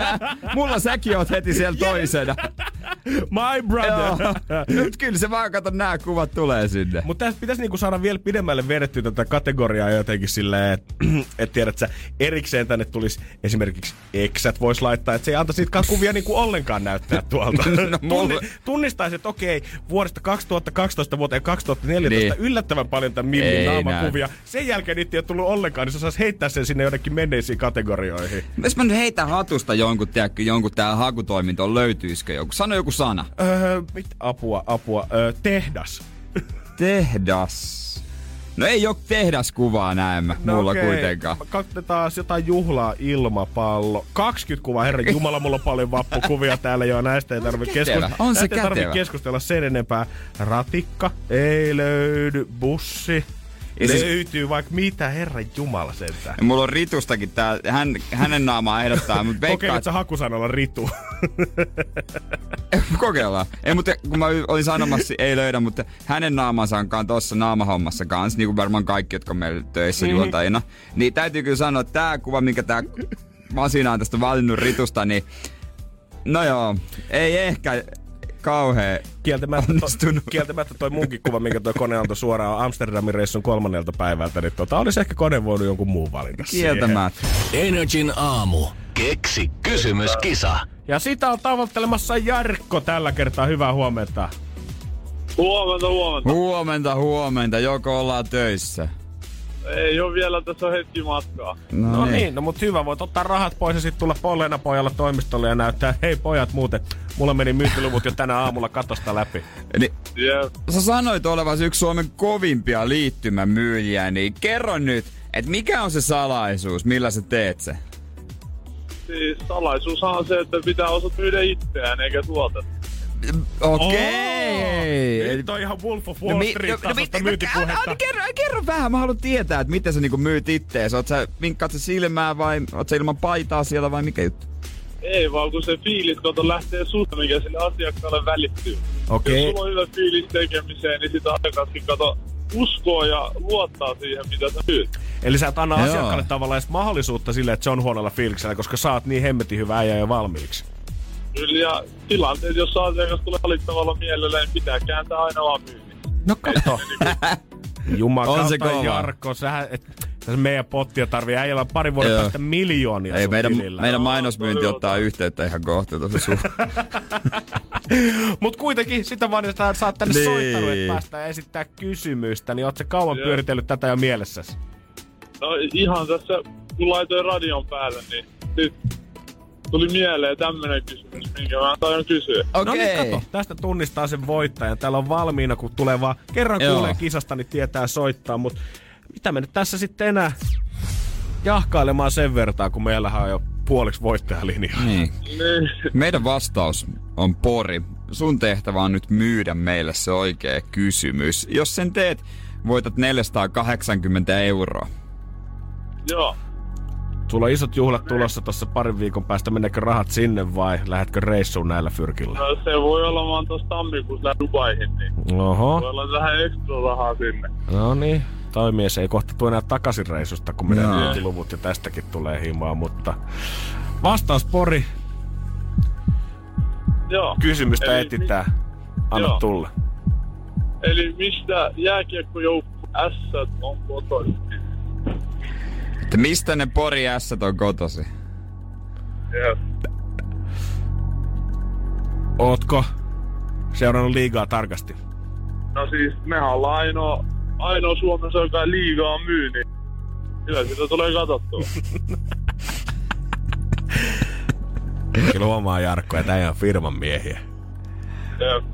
[SPEAKER 3] Mulla säkin oot heti siellä toisena.
[SPEAKER 2] My brother.
[SPEAKER 3] Nyt kyllä se vaan kato, nämä kuvat tulee sinne.
[SPEAKER 2] Mutta tässä pitäisi niinku saada vielä pidemmälle vedettyä tätä kategoriaa jotenkin silleen, että et tiedät sä, erikseen tänne tulisi esimerkiksi eksät vois laittaa, että se ei antaisi niitä kuvia niinku ollenkaan näyttää tuolta.
[SPEAKER 3] No,
[SPEAKER 2] Tunni, tunnistaisi, että okei, vuodesta 2012 vuoteen 2014
[SPEAKER 3] Niin.
[SPEAKER 2] yllättävän paljon tämän Mimmin
[SPEAKER 3] Ei
[SPEAKER 2] naamakuvia. Sen jälkeen niitä ei ole tullut ollenkaan, niin se saisi heittää sen sinne jonnekin menneisiin kategorioihin.
[SPEAKER 3] Jos mä nyt heitän hatusta jonkun, tiedätkö, jonkun tää hakutoiminto, löytyisikö joku? Sano joku sana.
[SPEAKER 2] Öö, mit, apua, apua. Öö, tehdas.
[SPEAKER 3] Tehdas. No ei oo tehdaskuvaa näemmä, no mulla
[SPEAKER 2] okei.
[SPEAKER 3] kuitenkaan.
[SPEAKER 2] Katsotaan taas jotain juhlaa, ilmapallo. 20 kuvaa, herra Jumala, mulla on paljon vappukuvia täällä jo. Näistä ei tarvitse
[SPEAKER 3] kätevä.
[SPEAKER 2] keskustella.
[SPEAKER 3] On se
[SPEAKER 2] näistä ei tarvitse keskustella sen enempää. Ratikka, ei löydy. Bussi,
[SPEAKER 3] Ja siis-
[SPEAKER 2] löytyy vaikka mitä, herra Jumala sentään.
[SPEAKER 3] Mulla on Ritustakin tää, hän, hänen naamaa ehdottaa, mutta veikkaa,
[SPEAKER 2] Kokeilit sä hakusanalla Ritu?
[SPEAKER 3] Kokeillaan. Ei, mutta kun mä olin sanomassa, ei löydä, mutta hänen naamansa on kaan tuossa naamahommassa kanssa, niin kuin varmaan kaikki, jotka meillä töissä
[SPEAKER 2] Mhm.
[SPEAKER 3] juontajina. Niin täytyy kyllä sanoa, että tää kuva, minkä tää Masina on tästä valinnut Ritusta, niin no joo, ei ehkä kauhea
[SPEAKER 2] Kieltämättä, to,
[SPEAKER 3] onnistunut.
[SPEAKER 2] kieltämättä toi munkin kuva, minkä toi kone antoi suoraan Amsterdamin reissun kolmannelta päivältä, niin tota, olisi ehkä kone voinut jonkun muun valita siihen.
[SPEAKER 3] Kieltämättä.
[SPEAKER 1] Energin aamu. Keksi kysymyskisa.
[SPEAKER 2] Ja sitä on tavoittelemassa Jarkko tällä kertaa. Hyvää huomenta.
[SPEAKER 5] Huomenta, huomenta.
[SPEAKER 3] Huomenta, huomenta, joko ollaan töissä.
[SPEAKER 5] Ei ole vielä, tässä on hetki matkaa.
[SPEAKER 2] No niin, no mut hyvä. Voit ottaa rahat pois ja sitten tulla polleena pojalla toimistolle ja näyttää, hei pojat muuten, mulla meni myyntiluvut jo tänä aamulla katosta läpi.
[SPEAKER 3] Niin,
[SPEAKER 5] Jep.
[SPEAKER 3] sä sanoit olevasi yksi Suomen kovimpia liittymämyyjiä, niin kerro nyt, että mikä on se salaisuus, millä sä teet se?
[SPEAKER 5] Siis salaisuushan on se, että pitää osata myydä itseään eikä tuotetta.
[SPEAKER 3] Okei.
[SPEAKER 2] Nyt on ihan Wolf of Wall
[SPEAKER 3] No mi-
[SPEAKER 2] Street
[SPEAKER 3] no- no
[SPEAKER 2] myyntipuhetta.
[SPEAKER 3] älä- Kerro, kerro vähän, mä haluan tietää, että miten sä niinku myyt ittees. Oot sä, vinkkaat sä silmää vai oot sä ilman paitaa siellä vai mikä juttu?
[SPEAKER 5] Ei vaan kun se fiilis kato lähtee susta, mikä sille asiakkaalle välittyy.
[SPEAKER 2] Okei.
[SPEAKER 5] Jos sulla on hyvä fiilis tekemiseen, niin sitä asiakaskin kato uskoo ja luottaa siihen, mitä sä myyt.
[SPEAKER 2] Eli sä et anna
[SPEAKER 3] Joo.
[SPEAKER 2] asiakkaalle tavallaan edes mahdollisuutta sille, että se on huonolla fiiliksellä, koska sä oot niin hemmetin hyvä äijä jo valmiiksi.
[SPEAKER 5] Kyllä ja tilanteet, jos asiakas tulee valittavalla mielellä, niin pitää kääntää aina vaan myynnin.
[SPEAKER 2] No kato. Jumakauta
[SPEAKER 3] On se kova.
[SPEAKER 2] Jarkko, sähän, et, Tässä meidän pottia tarvii. Äijällä pari vuoden
[SPEAKER 3] Joo.
[SPEAKER 2] päästä miljoonia
[SPEAKER 3] Ei, meidän,
[SPEAKER 2] tilillä.
[SPEAKER 3] meidän mainosmyynti ottaa yhteyttä ihan kohta tuossa suhteen.
[SPEAKER 2] Mut kuitenkin sitä vaan, että sä oot tänne
[SPEAKER 3] Niin.
[SPEAKER 2] soittanut, että päästään esittää kysymystä, niin oot sä kauan
[SPEAKER 5] Joo.
[SPEAKER 2] pyöritellyt tätä jo mielessäsi?
[SPEAKER 5] No ihan tässä, kun laitoin radion päälle, niin sit tuli mieleen tämmönen kysymys, minkä mä aion kysyä.
[SPEAKER 2] No niin,
[SPEAKER 3] Okei.
[SPEAKER 2] kato, tästä tunnistaa sen voittajan. Täällä on valmiina, kun tulee vaan kerran
[SPEAKER 3] Joo.
[SPEAKER 2] kuulee kisasta, niin tietää soittaa. Mutta mitä me nyt tässä sitten enää jahkailemaan sen vertaan, kun meillähän on jo puoliksi voittajalinjaa.
[SPEAKER 3] niin.
[SPEAKER 5] Niin,
[SPEAKER 3] Meidän vastaus on Pori. Sun tehtävä on nyt myydä meille se oikea kysymys. Jos sen teet, voitat 480 euroa.
[SPEAKER 5] joo.
[SPEAKER 2] Sulla on isot juhlat tulossa tuossa parin viikon päästä. Meneekö rahat sinne vai lähdetkö reissuun näillä fyrkillä?
[SPEAKER 5] No se voi olla, mä oon tossa tammikuussa Dubaihin, niin voi
[SPEAKER 2] Oho,
[SPEAKER 5] olla vähän ekstra rahaa sinne.
[SPEAKER 2] no niin. Toi mies ei kohta tule enää takaisin reissusta, kun menee myyntiluvut ja tästäkin tulee himaa, mutta vastaus Pori,
[SPEAKER 5] Joo.
[SPEAKER 2] kysymystä
[SPEAKER 5] Eli
[SPEAKER 2] etsitään. Anna
[SPEAKER 5] Joo.
[SPEAKER 2] tulla.
[SPEAKER 5] Eli mistä jääkiekkojoukku S on kotoisin?
[SPEAKER 3] Että mistä ne Pori S on kotosi?
[SPEAKER 5] Yes.
[SPEAKER 2] Ootko seurannut liigaa tarkasti?
[SPEAKER 5] No siis, mehän ollaan ainoa, ainoa Suomessa, joka liigaa myy, niin kyllä sitä tulee katsottua.
[SPEAKER 2] Kyllä huomaa Jarkko, että ei ole firman miehiä.
[SPEAKER 5] Jep.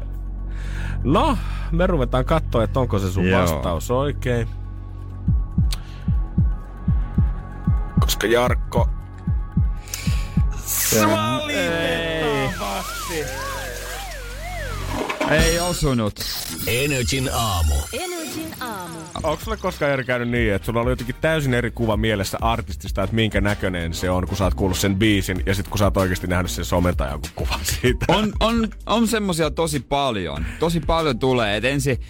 [SPEAKER 2] No, me ruvetaan katsoa, että onko se sun
[SPEAKER 3] Joo.
[SPEAKER 2] vastaus oikein. Koska Jarkko... Valitettavasti.
[SPEAKER 3] Ei osunut.
[SPEAKER 1] Energin aamu.
[SPEAKER 4] Energin aamu.
[SPEAKER 2] Onko sulle koskaan eri käynyt niin, että sulla oli jotenkin täysin eri kuva mielessä artistista, että minkä näköinen se on, kun sä oot kuullut sen biisin, ja sitten kun sä oot oikeasti nähnyt sen somentajan jonkun kuvan siitä?
[SPEAKER 3] On, on, on semmosia tosi paljon. Tosi paljon tulee, että ensin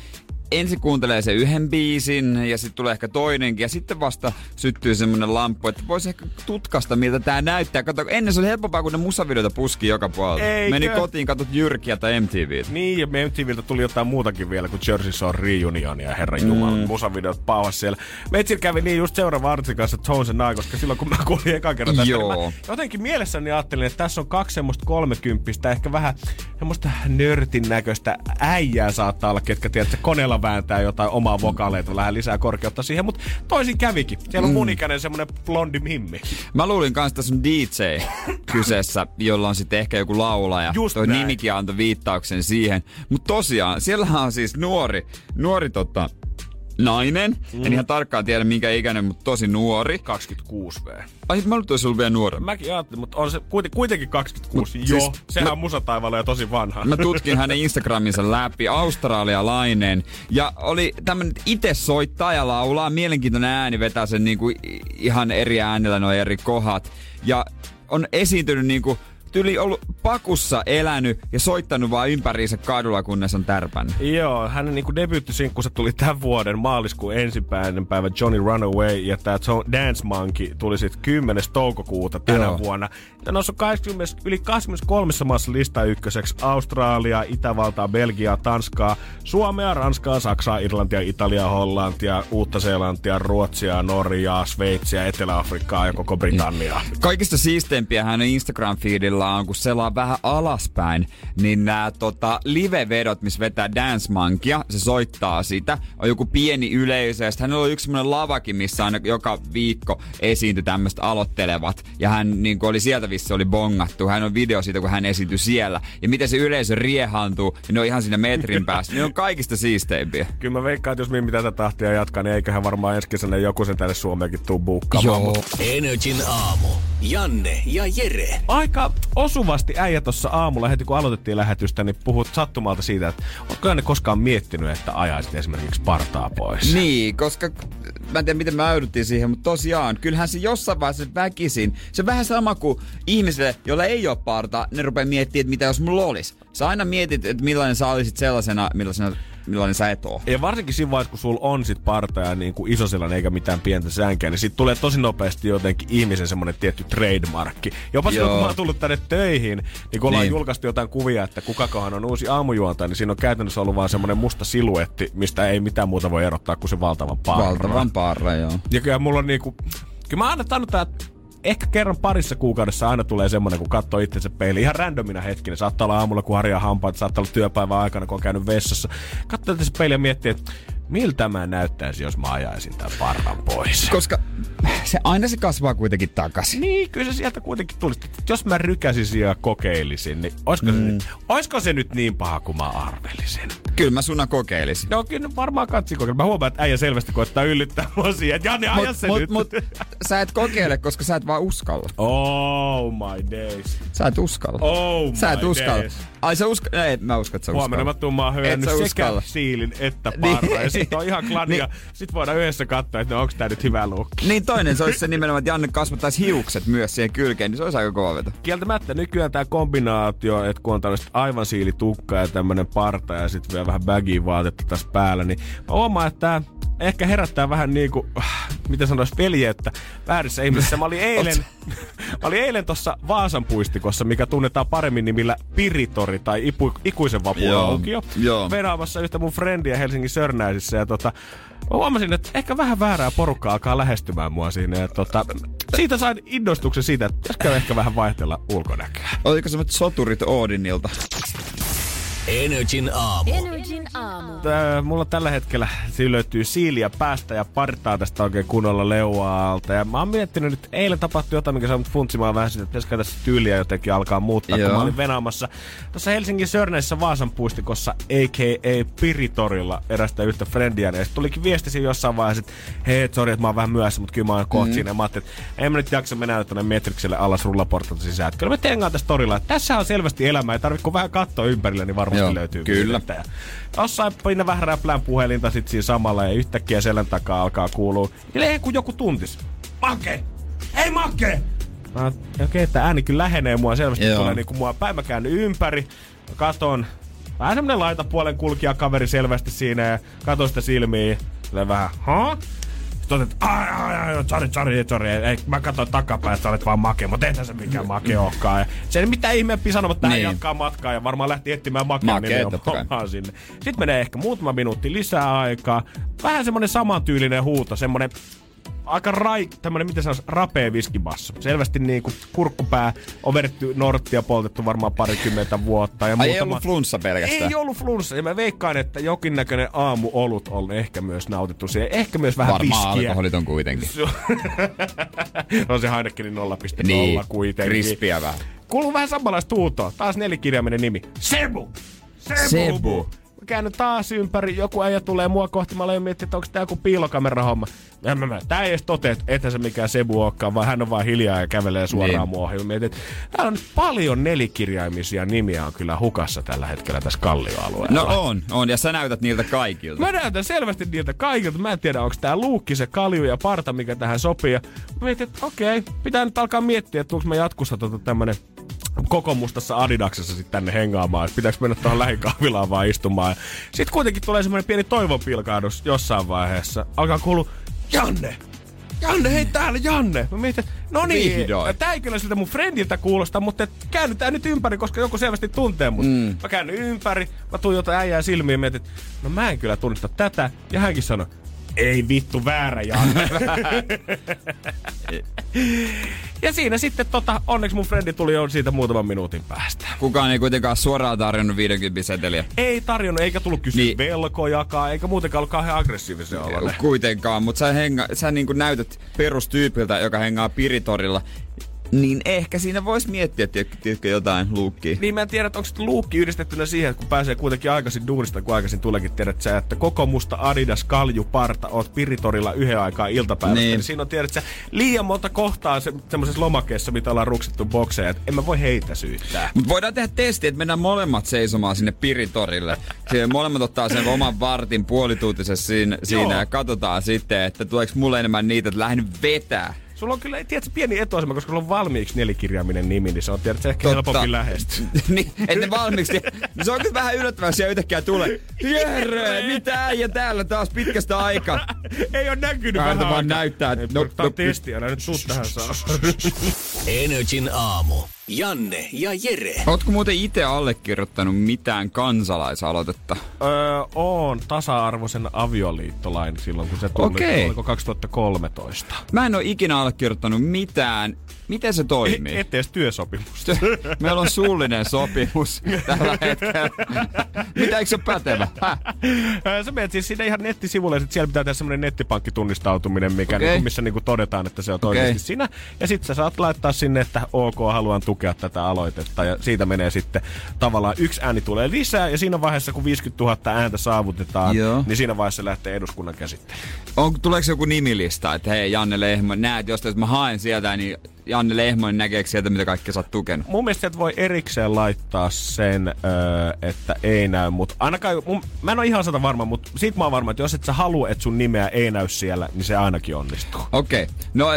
[SPEAKER 3] ensin kuuntelee se yhden biisin ja sitten tulee ehkä toinenkin ja sitten vasta syttyy semmonen lamppu, että voisi ehkä tutkasta miltä tää näyttää. Kato, ennen se oli helpompaa, kun ne musavideoita puski joka puolella.
[SPEAKER 2] Eikö?
[SPEAKER 3] Meni kotiin, katsot Jyrkiä tai MTVtä.
[SPEAKER 2] Niin, ja MTVltä tuli jotain muutakin vielä kuin Jersey Shore Reunion ja herran jumala, mm. musavideot paavas siellä. Metsillä kävi niin just seuraava artistin kanssa Tones and I, koska silloin kun mä kuulin ekan kerran tästä,
[SPEAKER 3] Joo.
[SPEAKER 2] niin mä jotenkin mielessäni ajattelin, että tässä on kaksi semmoista kolmekymppistä, ehkä vähän semmoista nörtin näköistä äijää saattaa olla, ketkä tiedät, että vääntää jotain omaa vokaaleita, vähän lisää korkeutta siihen, mutta toisin kävikin. Siellä on mun ikäinen semmoinen blondi mimmi.
[SPEAKER 3] Mä luulin kanssa, että on DJ kyseessä, jolla on sitten ehkä joku laulaja.
[SPEAKER 2] Just
[SPEAKER 3] Toi
[SPEAKER 2] näin.
[SPEAKER 3] nimikin antoi viittauksen siihen. Mutta tosiaan, siellä on siis nuori, nuori tota, nainen. Mm. En ihan tarkkaan tiedä minkä ikäinen, mutta tosi nuori.
[SPEAKER 2] 26 V.
[SPEAKER 3] Ai, mä luulen, että olisi ollut vielä nuorempi.
[SPEAKER 2] Mäkin ajattelin, mutta on se kuiten- kuitenkin 26.
[SPEAKER 3] Mut
[SPEAKER 2] Joo,
[SPEAKER 3] siis-
[SPEAKER 2] sehän
[SPEAKER 3] mä-
[SPEAKER 2] on musataivaalla ja tosi vanha.
[SPEAKER 3] Mä tutkin hänen Instagraminsa läpi, australialainen. Ja oli tämmönen itse soittaa ja laulaa, mielenkiintoinen ääni, vetää sen niinku ihan eri äänellä nuo eri kohdat. Ja on esiintynyt niinku tyli ollut pakussa elänyt ja soittanut vaan ympäriinsä kadulla, kunnes on tärpännyt.
[SPEAKER 2] Joo, hänen niinku debyyttisinkkunsa tuli tämän vuoden maaliskuun ensimmäinen päivä Johnny Runaway ja tämä Dance Monkey tuli sitten 10. toukokuuta tänä
[SPEAKER 3] Joo.
[SPEAKER 2] vuonna. Ja noussut 20, yli 23 maassa lista ykköseksi Australia, Itävaltaa, Belgiaa, Tanskaa, Suomea, Ranskaa, Saksaa, Irlantia, Italiaa, Hollantia, Uutta-Seelantia, Ruotsia, Norjaa, Sveitsiä, Etelä-Afrikkaa ja koko Britanniaa.
[SPEAKER 3] Kaikista siisteimpiä hänen Instagram-feedillä on, kun selaa vähän alaspäin, niin nämä tota, live-vedot, missä vetää Dance Monkeya, se soittaa sitä, on joku pieni yleisö, ja hänellä on yksi semmoinen lavakin, missä aina joka viikko esiintyi tämmöistä aloittelevat, ja hän niin oli sieltä vissi oli bongattu, hän on video siitä, kun hän esiintyi siellä, ja miten se yleisö riehantuu, ja ne on ihan siinä metrin päässä, ne on kaikista siisteimpiä.
[SPEAKER 2] Kyllä mä veikkaan, että jos Mimmi tätä tahtia jatkaa, niin eiköhän varmaan ensi kesänä joku sen tänne Suomeenkin tuu buukkaamaan. Mut
[SPEAKER 1] Energin aamu. Janne ja Jere.
[SPEAKER 2] aika osuvasti äijä tuossa aamulla heti kun aloitettiin lähetystä, niin puhut sattumalta siitä, että onko ne koskaan miettinyt, että ajaisit esimerkiksi partaa pois?
[SPEAKER 3] Niin, koska mä en tiedä miten me äydyttiin siihen, mutta tosiaan, kyllähän se jossain vaiheessa väkisin, se on vähän sama kuin ihmisille, joilla ei ole parta, ne rupeaa miettimään, että mitä jos mulla olisi. Sä aina mietit, että millainen sä olisit sellaisena, millaisena millainen sä et oo.
[SPEAKER 2] Ja varsinkin siinä vaiheessa, kun sulla on sit parta ja niin kuin iso sellainen eikä mitään pientä sänkeä, niin sit tulee tosi nopeasti jotenkin ihmisen semmonen tietty trademarkki. Jopa silloin, kun mä oon tullut tänne töihin, niin kun ollaan
[SPEAKER 3] Niin.
[SPEAKER 2] julkaistu jotain kuvia, että kukakohan on uusi aamujuontaja, niin siinä on käytännössä ollut vaan semmonen musta siluetti, mistä ei mitään muuta voi erottaa kuin se valtavan parra.
[SPEAKER 3] Valtavan parra, joo.
[SPEAKER 2] Ja kyllä mulla on niinku... Kyllä mä aina tannut että ehkä kerran parissa kuukaudessa aina tulee semmonen, kun katsoo itsensä peiliin. Ihan randomina hetkinä. Saattaa olla aamulla, kun harjaa hampaat, saattaa olla työpäivän aikana, kun on käynyt vessassa. Katsoo itsensä peiliin ja miettii, että miltä mä näyttäisin, jos mä ajaisin tämän parran pois.
[SPEAKER 3] Koska se aina se kasvaa kuitenkin takaisin.
[SPEAKER 2] Niin, kyllä se sieltä kuitenkin tulisi. Jos mä rykäsisin ja kokeilisin, niin olisiko, mm. se, nyt, olisiko se nyt niin paha kuin mä arvelisin?
[SPEAKER 3] Kyllä mä suna kokeilisin.
[SPEAKER 2] No kyllä varmaan katsi kokeilla. Mä huomaan, että äijä selvästi koittaa yllyttää mua siihen, että Janne, aja se
[SPEAKER 3] mut,
[SPEAKER 2] nyt.
[SPEAKER 3] mut, sä et kokeile, koska sä et vaan uskalla.
[SPEAKER 2] Oh my days.
[SPEAKER 3] Sä et uskalla.
[SPEAKER 2] Oh
[SPEAKER 3] sä et
[SPEAKER 2] my
[SPEAKER 3] uskalla.
[SPEAKER 2] days.
[SPEAKER 3] Ai sä uskalla? Ei, mä uskon, että sä
[SPEAKER 2] Huomenna mä höyännyt
[SPEAKER 3] sä
[SPEAKER 2] sekä
[SPEAKER 3] uskalla.
[SPEAKER 2] siilin että
[SPEAKER 3] Niin.
[SPEAKER 2] parra. Ja sit on ihan klania. Sit voidaan yhdessä katsoa, että no, onks tää nyt hyvä lukki.
[SPEAKER 3] Niin toinen, se olisi se nimenomaan, että Janne kasvattaisi hiukset myös siihen kylkeen, niin se olisi aika kova veto.
[SPEAKER 2] Kieltämättä nykyään tää kombinaatio, että kun on tällaista aivan siilitukka ja tämmönen parta ja sitten vielä vähän baggy vaatetta tässä päällä, niin mä huomaan, että ehkä herättää vähän niinku, miten sanois, veljeyttä väärissä ihmisissä. Mä olin eilen, mä olin eilen tossa Vaasan puistikossa, mikä tunnetaan paremmin nimillä Piritori tai Ipu, Ikuisen vapuun aukio.
[SPEAKER 3] joo.
[SPEAKER 2] Venaamassa yhtä mun frendiä Helsingin Sörnäisissä ja tota, huomasin, että ehkä vähän väärää porukkaa alkaa lähestymään mua siinä. Ja tota, siitä sain innostuksen siitä, että pitäisikö ehkä vähän vaihtella ulkonäköä.
[SPEAKER 3] Oliko semmoset soturit Odinilta?
[SPEAKER 1] Energin aamu.
[SPEAKER 4] Energin aamu.
[SPEAKER 2] Tää, mulla tällä hetkellä siinä löytyy siiliä päästä ja partaa tästä oikein kunnolla leuaa alta. Ja mä oon miettinyt, että eilen tapahtui jotain, mikä saa mut funtsimaan vähän sitä, että pitäisikö tässä tyyliä jotenkin alkaa muuttaa. Kun
[SPEAKER 3] Joo.
[SPEAKER 2] mä olin venaamassa tuossa Helsingin Sörneissä Vaasan puistikossa, a.k.a. Piritorilla, erästä yhtä frendiä. Ja sit tulikin viesti siinä jossain vaiheessa, että hei, sorry, että mä oon vähän myöhässä, mutta kyllä mä oon kohta mm. siinä. Ja mä ajattelin, että en mä nyt jaksa mennä tuonne Metrikselle alas rullaportalta sisään. Että kyllä mä tengaan tässä torilla. Että tässä on selvästi elämä. Ei tarvitse vähän katsoa ympärille, niin varmasti
[SPEAKER 3] Joo,
[SPEAKER 2] löytyy
[SPEAKER 3] kyllä.
[SPEAKER 2] Ja Jossain pinna vähän räplään puhelinta sit siinä samalla ja yhtäkkiä selän takaa alkaa kuulua. Ei kun joku tuntis. Make! Hei Make! Mä okei, okay, että ääni kyllä lähenee mua selvästi.
[SPEAKER 3] Joo.
[SPEAKER 2] Tulee niinku mua päin, mä käännyn ympäri. Mä katon. Vähän semmonen laitapuolen kulkija kaveri selvästi siinä ja katon sitä silmiä. Tulee vähän, ha? Sitten että ai, ai, ai, sorry, sorry, sorry. Ei, mä katsoin takapäin, että sä olet vaan make, mutta eihän se mikään make olekaan. Ja se ei mitään ihmeempiä sanoa, mutta
[SPEAKER 3] Niin.
[SPEAKER 2] jatkaa matkaa ja varmaan lähti etsimään makea nimenomaan sinne. Sitten menee ehkä muutama minuutti lisää aikaa. Vähän semmonen samantyylinen huuto, semmonen aika rai, tämmönen, miten sanois, rapea viskibasso. Selvästi niinku kurkkupää on vedetty norttia, poltettu varmaan parikymmentä vuotta. Ja
[SPEAKER 3] Ai ei ollut flunssa pelkästään.
[SPEAKER 2] ei ollut flunssa. Ja mä veikkaan, että jokinnäköinen aamuolut on ehkä myös nautittu siihen. Ehkä myös vähän
[SPEAKER 3] Varmaan
[SPEAKER 2] viskiä.
[SPEAKER 3] alkoholiton kuitenkin.
[SPEAKER 2] on se Heinekenin 0,0
[SPEAKER 3] Niin,
[SPEAKER 2] kuitenkin.
[SPEAKER 3] krispiä vähän.
[SPEAKER 2] Kuuluu vähän samanlaista huutoa. Taas nelikirjaiminen nimi. Sebu! Sebu!
[SPEAKER 3] Sebu.
[SPEAKER 2] Käännyn taas ympäri, joku äijä tulee mua kohti, mä aloin miettiä, että onko tää joku piilokamerahomma. Mä, mä, mä, tää ei edes tote, että ethän se mikään Sebu olekaan, vaan hän on vaan hiljaa ja kävelee suoraan
[SPEAKER 3] Niin.
[SPEAKER 2] mua ohi. Mietin, että täällä on paljon nelikirjaimisia nimiä on kyllä hukassa tällä hetkellä tässä kallioalueella.
[SPEAKER 3] No on, on, ja sä näytät niiltä kaikilta.
[SPEAKER 2] Mä näytän selvästi niiltä kaikilta. Mä en tiedä, onko tää luukki, se kalju ja parta, mikä tähän sopii. Ja mä mietin, että okei, pitää nyt alkaa miettiä, että onko mä jatkossa tota tämmönen koko mustassa Adidaksessa sitten tänne hengaamaan, että pitääkö mennä tuohon lähikahvilaan vaan istumaan. Sitten kuitenkin tulee semmoinen pieni toivonpilkahdus jossain vaiheessa. Alkaa kuulua, Janne! Janne, hei täällä Janne! Mä mietin, no niin,
[SPEAKER 3] Vihdoin.
[SPEAKER 2] tää ei kyllä siltä mun friendiltä kuulosta, mutta käännytään nyt ympäri, koska joku selvästi tuntee mut. Mm. Mä käännyn ympäri, mä tuun jotain äijää silmiin ja mietin, no mä en kyllä tunnista tätä. Ja hänkin sanoi, ei vittu väärä Janne. ja siinä sitten tota, onneksi mun frendi tuli jo siitä muutaman minuutin päästä.
[SPEAKER 3] Kukaan ei kuitenkaan suoraan tarjonnut 50 seteliä.
[SPEAKER 2] Ei tarjonnut, eikä tullut kysyä
[SPEAKER 3] Niin.
[SPEAKER 2] velkojakaan, eikä muutenkaan ollut kauhean aggressiivisen oloinen.
[SPEAKER 3] Kuitenkaan, mutta sä, henga, sä niin näytät perustyypiltä, joka hengaa Piritorilla. Niin ehkä siinä voisi miettiä, tiedätkö, jotain luukkia.
[SPEAKER 2] Niin mä en tiedä, että onko luukki yhdistettynä siihen, että kun pääsee kuitenkin aikaisin duunista, kun aikaisin tuleekin, tiedät sä, että koko musta Adidas kaljuparta oot Piritorilla yhden aikaa iltapäivästä.
[SPEAKER 3] Niin.
[SPEAKER 2] Niin. siinä on, tiedät sä, liian monta kohtaa se, semmoisessa lomakkeessa, mitä ollaan ruksittu bokseja, että en mä voi heitä syyttää.
[SPEAKER 3] Mutta voidaan tehdä testi, että mennään molemmat seisomaan sinne Piritorille. Siellä molemmat ottaa sen oman vartin puolituutisen siinä, siinä ja katsotaan sitten, että tuleeko mulle enemmän niitä, että lähden vetää
[SPEAKER 2] Sulla on kyllä, tiedätkö, pieni etuasema, koska sulla on valmiiksi nelikirjaiminen nimi, niin se on, tiedätkö, ehkä
[SPEAKER 3] Totta.
[SPEAKER 2] helpompi lähestyä.
[SPEAKER 3] niin, et ne valmiiksi. niin se on kyllä vähän yllättävää, jos siellä yhtäkkiä tulee. Jere, mitä äijä täällä taas pitkästä aikaa?
[SPEAKER 2] Ei ole näkynyt vähän
[SPEAKER 3] vaan
[SPEAKER 2] aikaa.
[SPEAKER 3] näyttää, no- no-
[SPEAKER 2] testi, älä nyt tuu tähän saa.
[SPEAKER 1] Energin aamu. Janne ja Jere.
[SPEAKER 3] Ootko muuten itse allekirjoittanut mitään kansalaisaloitetta?
[SPEAKER 2] öö, on tasa-arvoisen avioliittolain silloin, kun se tuli.
[SPEAKER 3] Okei.
[SPEAKER 2] Oliko 2013?
[SPEAKER 3] Mä en oo ikinä allekirjoittanut mitään. Miten se toimii?
[SPEAKER 2] Et edes työsopimusta.
[SPEAKER 3] Meillä on suullinen sopimus tällä hetkellä. Mitä, eikö se ole pätevä? Häh?
[SPEAKER 2] Sä menet siis sinne ihan nettisivulle ja sit siellä pitää tehdä semmoinen nettipankkitunnistautuminen, mikä
[SPEAKER 3] Okei.
[SPEAKER 2] niinku, missä niinku todetaan, että se on oikeasti sinä. Ja sit sä saat laittaa sinne, että ok, haluan tukea tätä aloitetta. Ja siitä menee sitten tavallaan yksi ääni tulee lisää. Ja siinä vaiheessa, kun 50 000 ääntä saavutetaan,
[SPEAKER 3] Joo.
[SPEAKER 2] niin siinä vaiheessa lähtee eduskunnan käsittelyyn.
[SPEAKER 3] On, tuleeko joku nimilista, että hei Janne Lehmonen, näet, jos mä haen sieltä, niin Janne Lehmonen näkeekö sieltä, mitä kaikkea sä oot tukenut?
[SPEAKER 2] Mun mielestä voi erikseen laittaa sen, öö, että ei näy, mutta ainakaan, mun, mä en ole ihan sata varma, mutta siitä mä oon varma, että jos et sä halua, että sun nimeä ei näy siellä, niin se ainakin onnistuu.
[SPEAKER 3] Okei, okay. no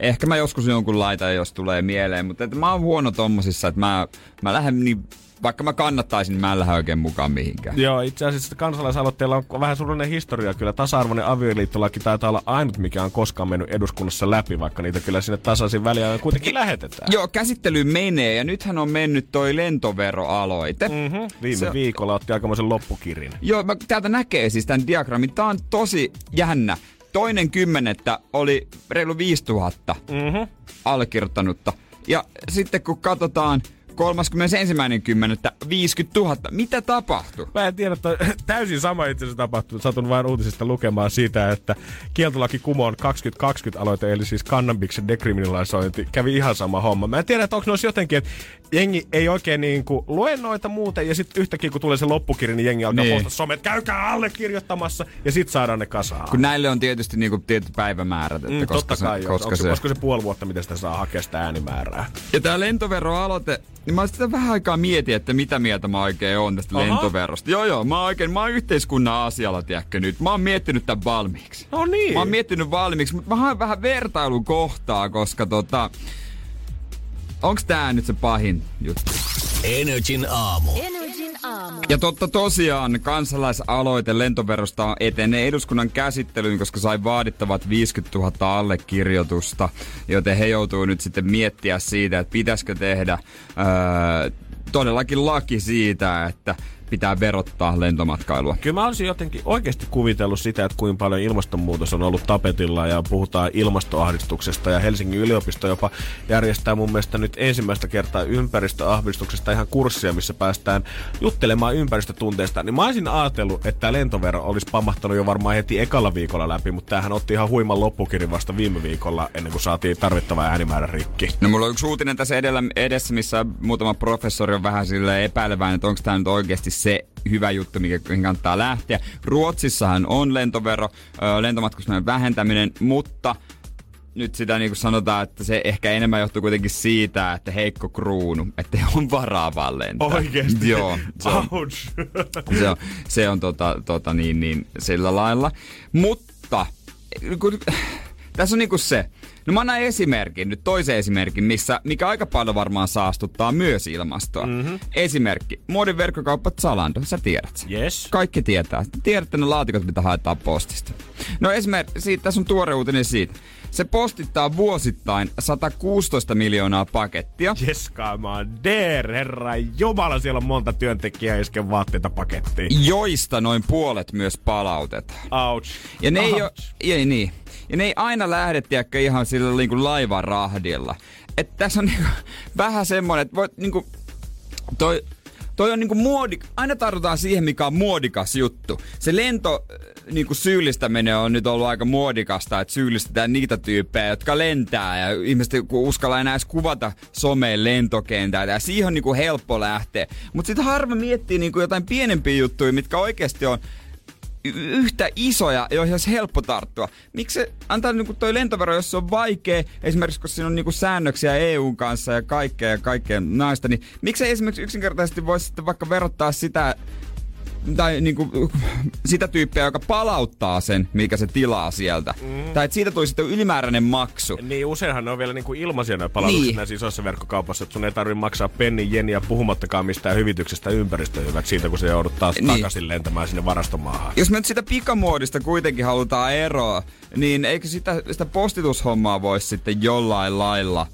[SPEAKER 3] ehkä mä joskus jonkun laitan, jos tulee mieleen, mutta että mä oon huono tommosissa, että mä, mä lähden niin, vaikka mä kannattaisin, niin mä en lähde oikein mukaan mihinkään.
[SPEAKER 2] Joo, itse asiassa kansalaisaloitteella on vähän surullinen historia kyllä. Tasa-arvoinen avioliittolaki taitaa olla ainut, mikä on koskaan mennyt eduskunnassa läpi, vaikka niitä kyllä sinne tasaisin väliä kuitenkin lähetetään.
[SPEAKER 3] Joo, käsittely menee ja nythän on mennyt toi lentoveroaloite. Mm.
[SPEAKER 2] Mm-hmm. Viime
[SPEAKER 3] Se-
[SPEAKER 2] viikolla otti aikamoisen loppukirin.
[SPEAKER 3] Joo, mä, täältä näkee siis tämän diagrammin. Tää on tosi jännä. Toinen kymmenettä oli reilu 5000
[SPEAKER 2] Mm-hmm.
[SPEAKER 3] allekirjoittanutta. Ja sitten kun katsotaan 31.10. 50 000, mitä tapahtui?
[SPEAKER 2] Mä en tiedä, että täysin sama itse asiassa tapahtuu. Satun vain uutisista lukemaan siitä, että kieltolaki kumoon 2020 aloite, eli siis kannabiksen dekriminalisointi, kävi ihan sama homma. Mä en tiedä, että onko noissa jotenkin, että jengi ei oikein niin kuin lue noita muuten, ja sitten yhtäkkiä kun tulee se loppukirja, niin jengi alkaa
[SPEAKER 3] Niin.
[SPEAKER 2] postata somet, käykää allekirjoittamassa, ja sitten saadaan ne kasaan.
[SPEAKER 3] Kun näille on tietysti niinku tietyt päivämäärät, että
[SPEAKER 2] Mm,
[SPEAKER 3] koska,
[SPEAKER 2] totta kai,
[SPEAKER 3] se,
[SPEAKER 2] joo.
[SPEAKER 3] koska
[SPEAKER 2] Onko
[SPEAKER 3] se...
[SPEAKER 2] olisiko se puoli vuotta, miten sitä saa hakea sitä äänimäärää?
[SPEAKER 3] Ja tää lentoveroaloite, niin mä sitä vähän aikaa mietin, että mitä mieltä mä oikein on tästä
[SPEAKER 2] Aha.
[SPEAKER 3] lentoverosta. Joo joo, mä oon oikein, mä oon yhteiskunnan asialla, tiedätkö nyt. Mä oon miettinyt tämän valmiiksi.
[SPEAKER 2] No niin.
[SPEAKER 3] Mä oon miettinyt valmiiksi, mutta mä haen vähän vertailun kohtaa, koska tota... Onks tää nyt se pahin juttu?
[SPEAKER 1] Energin aamu.
[SPEAKER 4] Energin aamu.
[SPEAKER 3] Ja totta tosiaan, kansalaisaloite lentoverosta etenee eduskunnan käsittelyyn, koska sai vaadittavat 50 000 allekirjoitusta, joten he joutuu nyt sitten miettiä siitä, että pitäisikö tehdä öö, todellakin laki siitä, että pitää verottaa lentomatkailua.
[SPEAKER 2] Kyllä mä olisin jotenkin oikeasti kuvitellut sitä, että kuinka paljon ilmastonmuutos on ollut tapetilla ja puhutaan ilmastoahdistuksesta ja Helsingin yliopisto jopa järjestää mun mielestä nyt ensimmäistä kertaa ympäristöahdistuksesta ihan kurssia, missä päästään juttelemaan ympäristötunteista. Niin mä olisin ajatellut, että tämä lentovero olisi pamahtanut jo varmaan heti ekalla viikolla läpi, mutta tämähän otti ihan huiman loppukirin vasta viime viikolla ennen kuin saatiin tarvittava äänimäärä rikki.
[SPEAKER 3] No mulla on yksi uutinen tässä edellä, edessä, missä muutama professori on vähän sille epäilevään, että onko tämä nyt oikeasti se hyvä juttu, mikä kannattaa lähteä. Ruotsissahan on lentovero, lentomatkustaminen vähentäminen, mutta nyt sitä niin kuin sanotaan, että se ehkä enemmän johtuu kuitenkin siitä, että heikko kruunu, että ole varaa vaan lentää.
[SPEAKER 2] Oikeesti?
[SPEAKER 3] Joo, se on,
[SPEAKER 2] Ouch.
[SPEAKER 3] se on, se on tota, tota niin, niin, sillä lailla. Mutta kun, tässä on niinku se. No mä annan esimerkin, nyt toisen esimerkin, missä, mikä aika paljon varmaan saastuttaa myös ilmastoa. Mm-hmm. Esimerkki. Muodin verkkokauppa Zalando, sä tiedät sen.
[SPEAKER 2] Yes.
[SPEAKER 3] Kaikki tietää. Tiedätte ne laatikot, mitä haetaan postista. No esimerkiksi, siitä, tässä on tuore uutinen siitä. Se postittaa vuosittain 116 miljoonaa pakettia.
[SPEAKER 2] Jeskaamaan der, herra jumala, siellä on monta työntekijää isken vaatteita pakettiin.
[SPEAKER 3] joista noin puolet myös palautetaan.
[SPEAKER 2] Ouch.
[SPEAKER 3] Ja ne ei,
[SPEAKER 2] Ouch.
[SPEAKER 3] oo, ei niin. Ja ne ei aina lähde, tiedäkö, ihan sillä niin kuin laivarahdilla. Että tässä on niinku, vähän semmonen, että voit niinku, toi, toi on niinku muodi, aina tartutaan siihen, mikä on muodikas juttu. Se lento äh, niinku syyllistäminen on nyt ollut aika muodikasta, että syyllistetään niitä tyyppejä, jotka lentää ja ihmiset uskalla enää edes kuvata someen lentokentältä ja siihen on niinku helppo lähteä. Mutta sitten harva miettii niinku jotain pienempiä juttuja, mitkä oikeasti on yhtä isoja, joihin olisi helppo tarttua. Miksi se antaa niinku toi lentovero, jos se on vaikea, esimerkiksi kun siinä on niinku säännöksiä EUn kanssa ja kaikkea ja kaikkea naista, niin miksi esimerkiksi yksinkertaisesti voisi sitten vaikka verottaa sitä tai niinku, sitä tyyppiä, joka palauttaa sen, mikä se tilaa sieltä. Mm. Tai että siitä tuli sitten ylimääräinen maksu.
[SPEAKER 2] Niin useinhan ne on vielä niinku ilmaisia ne palautukset
[SPEAKER 3] Niin.
[SPEAKER 2] näissä isoissa verkkokaupassa, että sun ei tarvitse maksaa pennin jeniä puhumattakaan mistään hyvityksestä ympäristön hyväksi siitä, kun se joudut taas
[SPEAKER 3] Niin.
[SPEAKER 2] niin. takaisin lentämään sinne varastomaahan.
[SPEAKER 3] Jos me nyt sitä pikamuodista kuitenkin halutaan eroa, niin eikö sitä, sitä postitushommaa voisi sitten jollain lailla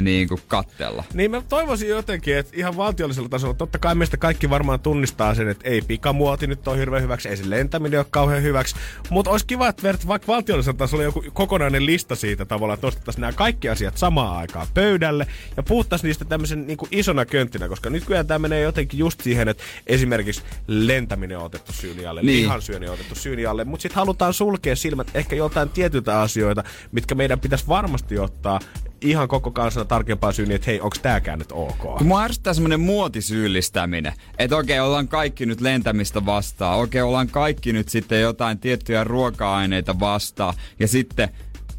[SPEAKER 3] niin kuin kattella?
[SPEAKER 2] Niin mä toivoisin jotenkin, että ihan valtiollisella tasolla, totta kai meistä kaikki varmaan tunnistaa sen, että ei pikamuoti nyt ole hirveän hyväksi, ei se lentäminen ole kauhean hyväksi, mutta olisi kiva, että vaikka valtiollisella tasolla joku kokonainen lista siitä tavalla, että nostettaisiin nämä kaikki asiat samaan aikaan pöydälle ja puhuttaisiin niistä tämmöisen niin kuin isona könttinä, koska nyt kyllä tämä menee jotenkin just siihen, että esimerkiksi lentäminen on otettu syyni alle,
[SPEAKER 3] Niin.
[SPEAKER 2] lihansyöni on otettu syyni alle, mutta sitten halutaan sulkea silmät ehkä joltain tietyltä asioita, mitkä meidän pitäisi varmasti ottaa ihan koko kansana tarkempaa syyniä, että hei, onko tääkään nyt ok?
[SPEAKER 3] Mua ärsyttää semmonen muotisyyllistäminen, että okei, ollaan kaikki nyt lentämistä vastaan, okei, ollaan kaikki nyt sitten jotain tiettyjä ruoka-aineita vastaan, ja sitten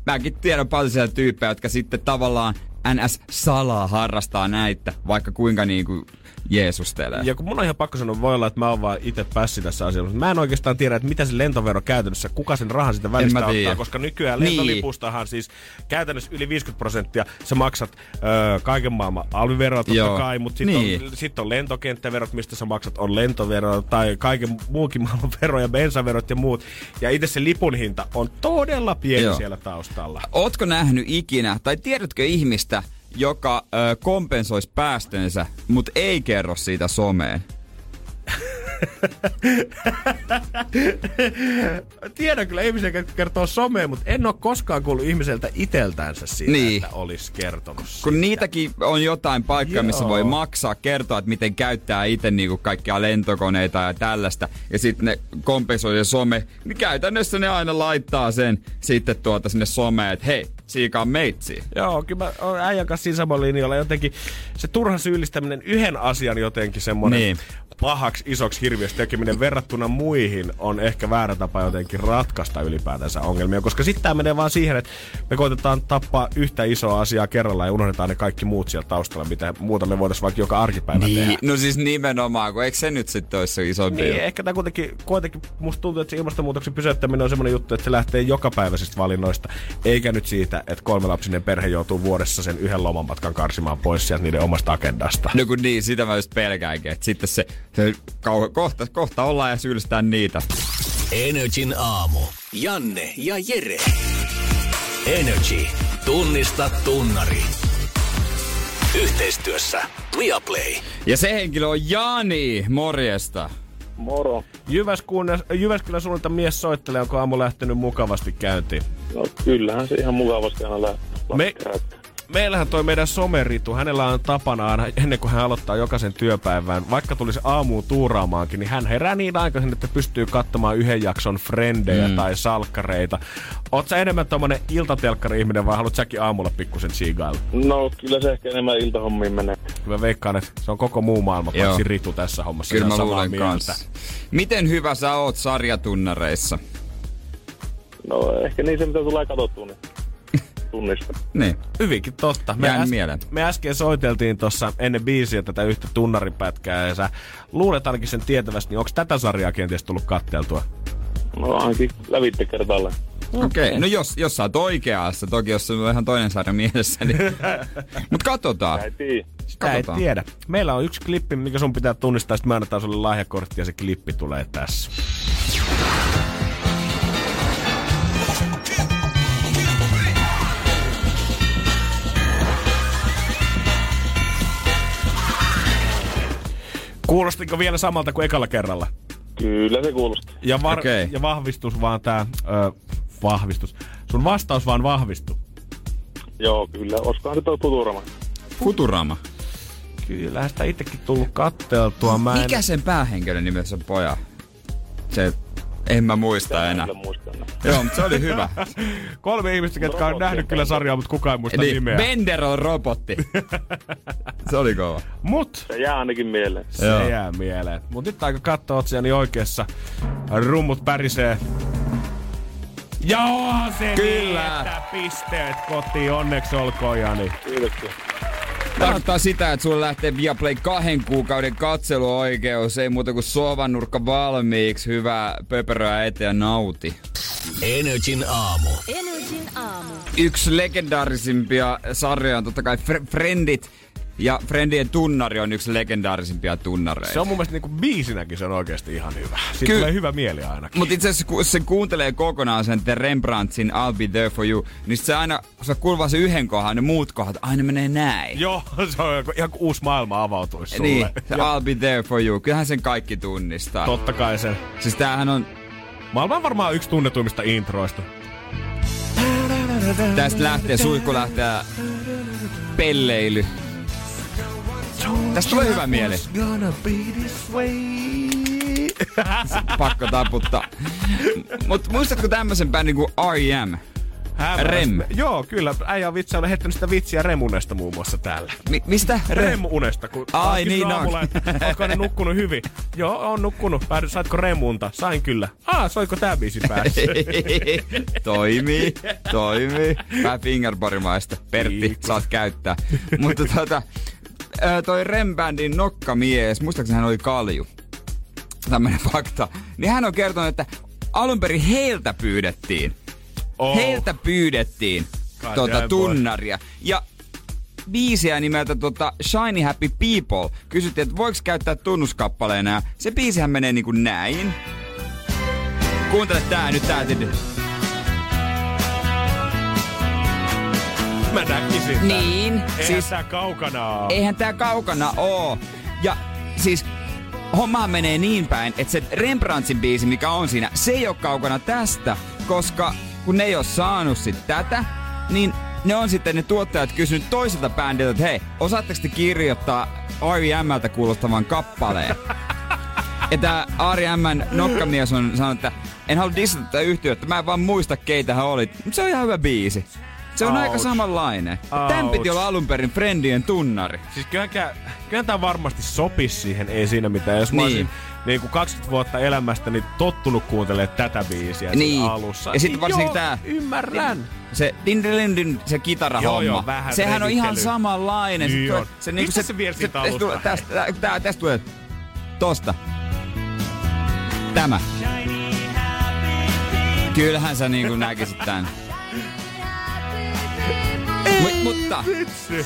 [SPEAKER 3] mäkin tiedän paljon siellä tyyppejä, jotka sitten tavallaan NS salaa harrastaa näitä, vaikka kuinka niinku jeesustelee.
[SPEAKER 2] Ja kun mun on ihan pakko sanoa, voi olla, että mä oon vaan itse pässi tässä asiassa, mutta mä en oikeastaan tiedä, että mitä se lentovero käytännössä, kuka sen rahan sitä välistä ottaa, koska nykyään
[SPEAKER 3] Niin.
[SPEAKER 2] lentolipustahan siis käytännössä yli 50 prosenttia sä maksat öö, kaiken maailman alviveroa totta
[SPEAKER 3] Joo.
[SPEAKER 2] kai, mutta sitten
[SPEAKER 3] Niin.
[SPEAKER 2] on, sit on lentokenttäverot, mistä sä maksat, on lentovero tai kaiken muukin maailman vero ja bensaverot ja muut. Ja itse se lipun hinta on todella pieni
[SPEAKER 3] Joo.
[SPEAKER 2] siellä taustalla.
[SPEAKER 3] Ootko nähnyt ikinä, tai tiedätkö ihmistä, joka ö, kompensoisi päästönsä, mutta ei kerro siitä someen?
[SPEAKER 2] Tiedän kyllä ihmisiä, jotka kertoo someen, mutta en ole koskaan kuullut ihmiseltä iteltänsä siitä,
[SPEAKER 3] Niin.
[SPEAKER 2] että olisi kertonut siitä.
[SPEAKER 3] Kun niitäkin on jotain paikkaa, missä
[SPEAKER 2] Joo.
[SPEAKER 3] voi maksaa, kertoa, että miten käyttää itse niinku kaikkia lentokoneita ja tällaista, ja sitten ne kompensoi se some, niin käytännössä ne aina laittaa sen sitten tuota sinne someen, että hei, siikaa meitsi.
[SPEAKER 2] Joo, kyllä mä oon äijän kanssa siinä samalla linjalla. Jotenkin se turha syyllistäminen yhden asian jotenkin semmoinen
[SPEAKER 3] Niin.
[SPEAKER 2] pahaksi isoksi hirviöstä tekeminen verrattuna muihin on ehkä väärä tapa jotenkin ratkaista ylipäätänsä ongelmia. Koska sitten tämä menee vaan siihen, että me koitetaan tappaa yhtä isoa asiaa kerrallaan ja unohdetaan ne kaikki muut siellä taustalla, mitä muuta me voitaisiin vaikka joka arkipäivä tehdä.
[SPEAKER 3] Niin, no siis nimenomaan, kun eikö se nyt sitten olisi se isompi
[SPEAKER 2] Niin, ehkä tämä kuitenkin, kuitenkin, musta tuntuu, että se ilmastonmuutoksen pysäyttäminen on semmoinen juttu, että se lähtee jokapäiväisistä valinnoista, eikä nyt siitä, että kolmelapsinen perhe joutuu vuodessa sen yhden lomamatkan karsimaan pois sieltä niiden omasta agendasta.
[SPEAKER 3] No kun niin, sitä mä just pelkäänkin, että sitten se, se kau- kohta, kohta ollaan ja syyllistää niitä.
[SPEAKER 1] Energin aamu. Janne ja Jere. Energy. Tunnista tunnari. Yhteistyössä Viaplay.
[SPEAKER 3] Ja se henkilö on Jani, morjesta.
[SPEAKER 5] Moro.
[SPEAKER 2] Jyväskylän, Jyväskylän suunnalta mies soittelee, onko aamu lähtenyt mukavasti käyntiin.
[SPEAKER 5] No kyllähän se ihan mukavasti aina lähtee.
[SPEAKER 2] Me, meillähän toi meidän someritu, hänellä on tapana aina ennen kuin hän aloittaa jokaisen työpäivän, vaikka tulisi aamuun tuuraamaankin, niin hän herää niin aikaisin, että pystyy katsomaan yhden jakson frendejä mm. tai salkkareita. Oot sä enemmän tommonen iltatelkkari-ihminen vai haluat säkin aamulla pikkusen chiigailla?
[SPEAKER 5] No kyllä se ehkä enemmän iltahommiin menee.
[SPEAKER 2] Mä veikkaan, että se on koko muu maailma, paitsi Ritu tässä hommassa.
[SPEAKER 3] Kyllä mä luulen kanssa. Miten hyvä sä oot sarjatunnareissa?
[SPEAKER 5] No ehkä niin se mitä tulee katsottua, niin tunnista.
[SPEAKER 3] Niin.
[SPEAKER 2] Hyvinkin totta.
[SPEAKER 3] Jäänyt mieleen.
[SPEAKER 2] me äsken soiteltiin tuossa ennen biisiä tätä yhtä tunnaripätkää ja sä luulet ainakin sen tietävästi, niin onko tätä sarjaa kenties tullut katteltua?
[SPEAKER 5] No ainakin lävitte kertaalleen.
[SPEAKER 3] Okei, okay. no jos, jos sä oot oikeassa, toki jos on ihan toinen sarja mielessä, niin... Mut katsotaan.
[SPEAKER 2] Sitä ei tiedä. Meillä on yksi klippi, mikä sun pitää tunnistaa, sitten me annetaan sulle lahjakortti ja se klippi tulee tässä. Kuulostiko vielä samalta kuin ekalla kerralla?
[SPEAKER 5] Kyllä se kuulostaa.
[SPEAKER 2] Ja, var-
[SPEAKER 3] Okei.
[SPEAKER 2] ja vahvistus vaan tää, ö, vahvistus. Sun vastaus vaan vahvistui.
[SPEAKER 5] Joo, kyllä. Olisikohan se toi Futurama?
[SPEAKER 3] Futurama.
[SPEAKER 2] Kyllähän sitä itsekin tullut katteltua. Mä en...
[SPEAKER 3] Mikä sen päähenkilön nimessä on poja? Se, en mä muista enää.
[SPEAKER 5] Kyllä muistan.
[SPEAKER 3] Joo, mutta se oli hyvä.
[SPEAKER 2] Kolme ihmistä, ketkä on nähnyt kyllä sarjaa, mutta kukaan ei muista
[SPEAKER 3] Eli
[SPEAKER 2] nimeä.
[SPEAKER 3] Bender on robotti. se oli kova.
[SPEAKER 2] Mut
[SPEAKER 5] Se jää ainakin mieleen.
[SPEAKER 2] se
[SPEAKER 3] Joo.
[SPEAKER 2] jää mieleen. Mut nyt aika katsoa otsiani oikeassa. Rummut pärisee. Onhan se
[SPEAKER 3] Kyllä.
[SPEAKER 2] niin, että pisteet kotiin. Onneksi olkoon, Jani.
[SPEAKER 5] Kiitoksia.
[SPEAKER 3] Tarkoittaa sitä, että sulle lähtee Viaplay kahden kuukauden katseluoikeus. Ei muuta kuin sohvannurkka valmiiksi. Hyvää pöperöä eteen ja nauti.
[SPEAKER 1] Energin aamu.
[SPEAKER 4] Energin aamu.
[SPEAKER 3] Yksi legendaarisimpia sarjoja on totta kai Fr- Friendit. Ja Friendien tunnari on yksi legendaarisimpia tunnareita.
[SPEAKER 2] Se on mun mielestä niinku biisinäkin se on oikeasti ihan hyvä. Siitä
[SPEAKER 3] Ky-
[SPEAKER 2] tulee hyvä mieli ainakin.
[SPEAKER 3] Mutta itse asiassa kun se kuuntelee kokonaan sen The Rembrandtin I'll Be There For You, niin se aina, kun se kuuluu se yhden kohdan, ne muut kohdat aina menee näin.
[SPEAKER 2] Joo, se on ihan kuin uusi maailma avautuisi sulle.
[SPEAKER 3] Niin, se I'll Be There For You. Kyllähän sen kaikki tunnistaa.
[SPEAKER 2] Totta kai sen.
[SPEAKER 3] Siis tämähän on,
[SPEAKER 2] Maailman varmaan yksi tunnetuimmista introista.
[SPEAKER 3] tästä lähtee, suihku lähtee pelleily. Tästä tulee hyvä mieli. Pakko taputtaa. Mut muistatko tämmöisen bändin kuin R.E.M.? Rem.
[SPEAKER 2] Joo, kyllä. Äijä on vitsi, olen heittänyt sitä vitsiä Remunesta muun muassa täällä.
[SPEAKER 3] Mi- mistä?
[SPEAKER 2] Remunesta, kun
[SPEAKER 3] Ai, niin on.
[SPEAKER 2] aamulla, Ootko ne nukkunut hyvin? Joo, on nukkunut. Päädy, saitko remunta? Sain kyllä. Ah, soiko tää biisi päässä?
[SPEAKER 3] toimii, toimii. Vähän fingerporimaista. Pertti,
[SPEAKER 2] Kiitos.
[SPEAKER 3] saat käyttää. Mutta tota, ö, toi Rembändin nokkamies, muistaakseni hän oli kalju. Tämmönen fakta. Niin hän on kertonut, että alun perin heiltä pyydettiin.
[SPEAKER 2] Oh.
[SPEAKER 3] Heiltä pyydettiin
[SPEAKER 2] God boy.
[SPEAKER 3] tunnaria. Ja biisiä nimeltä tota Shiny Happy People. Kysyttiin, että voiko käyttää tunnuskappaleena. Se biisihän menee niinku näin. Kuuntele tää nyt tää. tää-
[SPEAKER 2] Mä näkisin tän.
[SPEAKER 3] Niin,
[SPEAKER 2] Eihän
[SPEAKER 3] siis
[SPEAKER 2] tää kaukana oo.
[SPEAKER 3] eihän tää kaukana oo. Ja siis hommahan menee niin päin, että se Rembrandtin biisi, mikä on siinä, se ei ole kaukana tästä, koska kun ne ei ole saanut sit tätä, niin ne on sitten ne tuottajat kysynyt toiselta bändiltä, että hei, osaatteko te kirjoittaa R.E.M.ltä kuulostavan kappaleen? Ja tää R.E.M.n nokkamies on sanonut, että en halua dissata tätä yhtiötä, mä en vaan muista keitä hän oli. Se on ihan hyvä biisi. Se on aika
[SPEAKER 2] Ouch.
[SPEAKER 3] samanlainen. Tän piti
[SPEAKER 2] Ouch.
[SPEAKER 3] olla alun perin Friendien tunnari.
[SPEAKER 2] Siis kyllähän, kyllähän tää varmasti sopisi siihen, ei siinä mitään. Jos mä
[SPEAKER 3] Niin.
[SPEAKER 2] olisin niin kuin 20 vuotta elämästäni tottunut kuuntelemaan tätä biisiä
[SPEAKER 3] Niin.
[SPEAKER 2] siinä alussa.
[SPEAKER 3] Ja sit
[SPEAKER 2] niin
[SPEAKER 3] varsinkin tää-
[SPEAKER 2] Ymmärrän.
[SPEAKER 3] Se din, din, din, din, se kitarahomma.
[SPEAKER 2] Joo, joo, vähän
[SPEAKER 3] Sehän on ihan samanlainen.
[SPEAKER 2] Niin
[SPEAKER 3] se,
[SPEAKER 2] on.
[SPEAKER 3] se,
[SPEAKER 2] Mistä se siitä
[SPEAKER 3] tästä tulee-
[SPEAKER 2] alusta?
[SPEAKER 3] Tästä, tä- tää, tästä tulee tosta. Tämä. Kyllähän sä niinku näkisit tän. Mut, mutta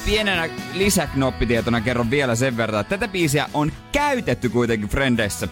[SPEAKER 3] pienenä lisäknoppitietona kerron vielä sen verran, että tätä biisiä on käytetty kuitenkin Frendeissä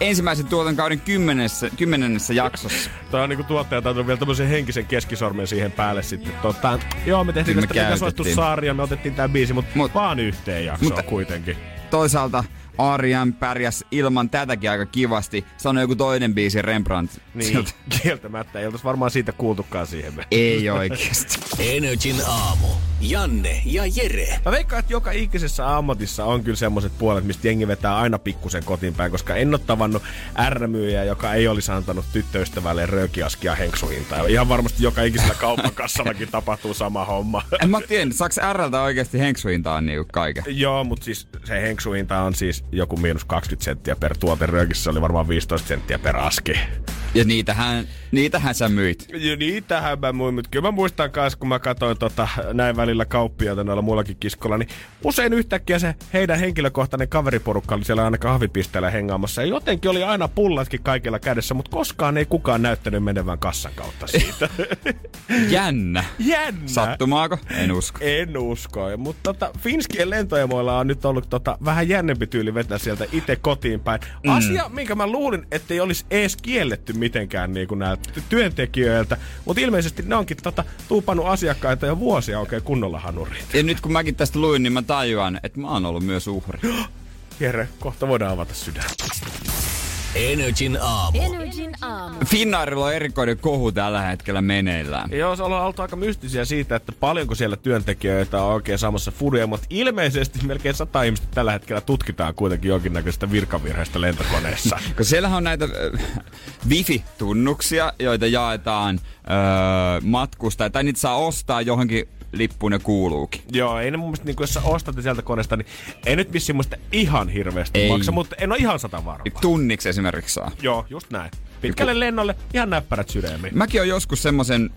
[SPEAKER 3] ensimmäisen tuotankauden kymmenessä, kymmenennessä jaksossa.
[SPEAKER 2] Toi on niinku tuottaja on vielä tämmöisen henkisen keskisormen siihen päälle sitten. Tota, joo, me tehtiin tästä suosittu
[SPEAKER 3] käytettiin.
[SPEAKER 2] sarja, me otettiin tää biisi, mutta
[SPEAKER 3] Mut-
[SPEAKER 2] Mut, vaan yhteen jaksoon
[SPEAKER 3] mutta-
[SPEAKER 2] kuitenkin.
[SPEAKER 3] Toisaalta Arjan pärjäs ilman tätäkin aika kivasti. Sanoi joku toinen biisi Rembrandt.
[SPEAKER 2] Niin,
[SPEAKER 3] Siltä,
[SPEAKER 2] kieltämättä. Ei oltais varmaan siitä kuultukaan siihen.
[SPEAKER 3] Ei oikeesti.
[SPEAKER 1] Energin aamu. Janne ja Jere.
[SPEAKER 2] Mä veikkaan, että joka ikisessä ammatissa on kyllä semmoiset puolet, mistä jengi vetää aina pikkusen kotiin päin, koska en ole tavannut R-myyjää, joka ei olisi antanut tyttöystävälle röökiaskia henksuhintaa. Ja Ihan varmasti joka ikisellä kaupan kassallakin tapahtuu sama homma.
[SPEAKER 3] en mä tiedä, saaks Rltä oikeesti henksuintaan niinku kaiken?
[SPEAKER 2] Joo, mutta siis se henksuhinta on siis joku miinus 20 senttiä per tuote. Röökissä oli varmaan 15 senttiä per aski.
[SPEAKER 3] Ja niitähän, niitähän sä myit.
[SPEAKER 2] Ja niitähän mä muin, mutta kyllä mä muistan kanssa, kun mä katsoin tota, näin välillä kauppiaita noilla muillakin kiskolla, niin usein yhtäkkiä se heidän henkilökohtainen kaveriporukka oli siellä aina kahvipisteellä hengaamassa. Ja jotenkin oli aina pullatkin kaikilla kädessä, mutta koskaan ei kukaan näyttänyt menevän kassan kautta siitä.
[SPEAKER 3] Jännä.
[SPEAKER 2] Jännä!
[SPEAKER 3] Sattumaako? En usko.
[SPEAKER 2] En usko. Mutta tota, Finskien lentoemoilla on nyt ollut tota, vähän jännempi tyyli vetää sieltä itse kotiin päin.
[SPEAKER 3] Mm.
[SPEAKER 2] Asia, minkä mä luulin, ettei olisi edes kielletty mitenkään niin näiltä työntekijöiltä. Mutta ilmeisesti ne onkin tota, tuupannut asiakkaita jo vuosia oikein kunnolla hanuriin.
[SPEAKER 3] Ja nyt kun mäkin tästä luin, niin mä tajuan, että mä oon ollut myös uhri.
[SPEAKER 2] Jere, kohta voidaan avata sydän.
[SPEAKER 1] Energin aamu.
[SPEAKER 4] Energin aamu.
[SPEAKER 3] Finnairilla on erikoinen kohu tällä hetkellä meneillään.
[SPEAKER 2] Joo, se on oltu aika mystisiä siitä, että paljonko siellä työntekijöitä on oikein saamassa furia, mutta ilmeisesti melkein sata ihmistä tällä hetkellä tutkitaan kuitenkin jonkinnäköistä virkavirheistä lentokoneessa.
[SPEAKER 3] Kun siellähän on näitä äh, wifi-tunnuksia, joita jaetaan äh, matkusta, tai niitä saa ostaa johonkin lippuun ja kuuluukin.
[SPEAKER 2] Joo, ei ne mun mielestä, niin jos sä ostat sieltä koneesta, niin ei nyt vissiin muista ihan hirveästi
[SPEAKER 3] Ei.
[SPEAKER 2] maksa, mutta en ole ihan sata varma.
[SPEAKER 3] Tunniksi esimerkiksi saa.
[SPEAKER 2] Joo, just näin. Pitkälle lennolle ihan näppärät sydämiin.
[SPEAKER 3] Mäkin on joskus semmoisen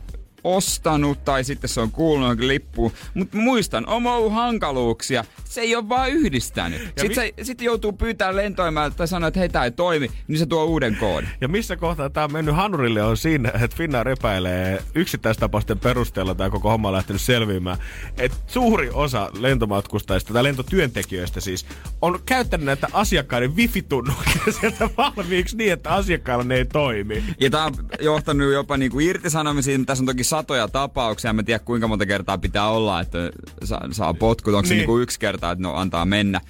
[SPEAKER 3] ostanut tai sitten se on kuulunut johonkin lippuun. Mutta muistan, on ollut hankaluuksia. Se ei ole vaan yhdistänyt. Sitten, se, sitten joutuu pyytämään lentoimältä tai sanoa, että hei, tää ei toimi, niin se tuo uuden koodin.
[SPEAKER 2] Ja missä kohtaa tämä on mennyt hanurille on siinä, että Finnair epäilee yksittäistapausten perusteella tämä koko homma on lähtenyt selviämään, että suuri osa lentomatkustajista tai lentotyöntekijöistä siis on käyttänyt näitä asiakkaiden wifi-tunnuksia sieltä valmiiksi niin, että asiakkailla ne ei toimi.
[SPEAKER 3] Ja tää on johtanut jopa niinku irtisanomisiin. Tässä on toki satoja tapauksia. Mä en tiedä kuinka monta kertaa pitää olla, että saa, saa potkut. Onko se
[SPEAKER 2] Niin.
[SPEAKER 3] niinku yksi kerta, että no antaa mennä.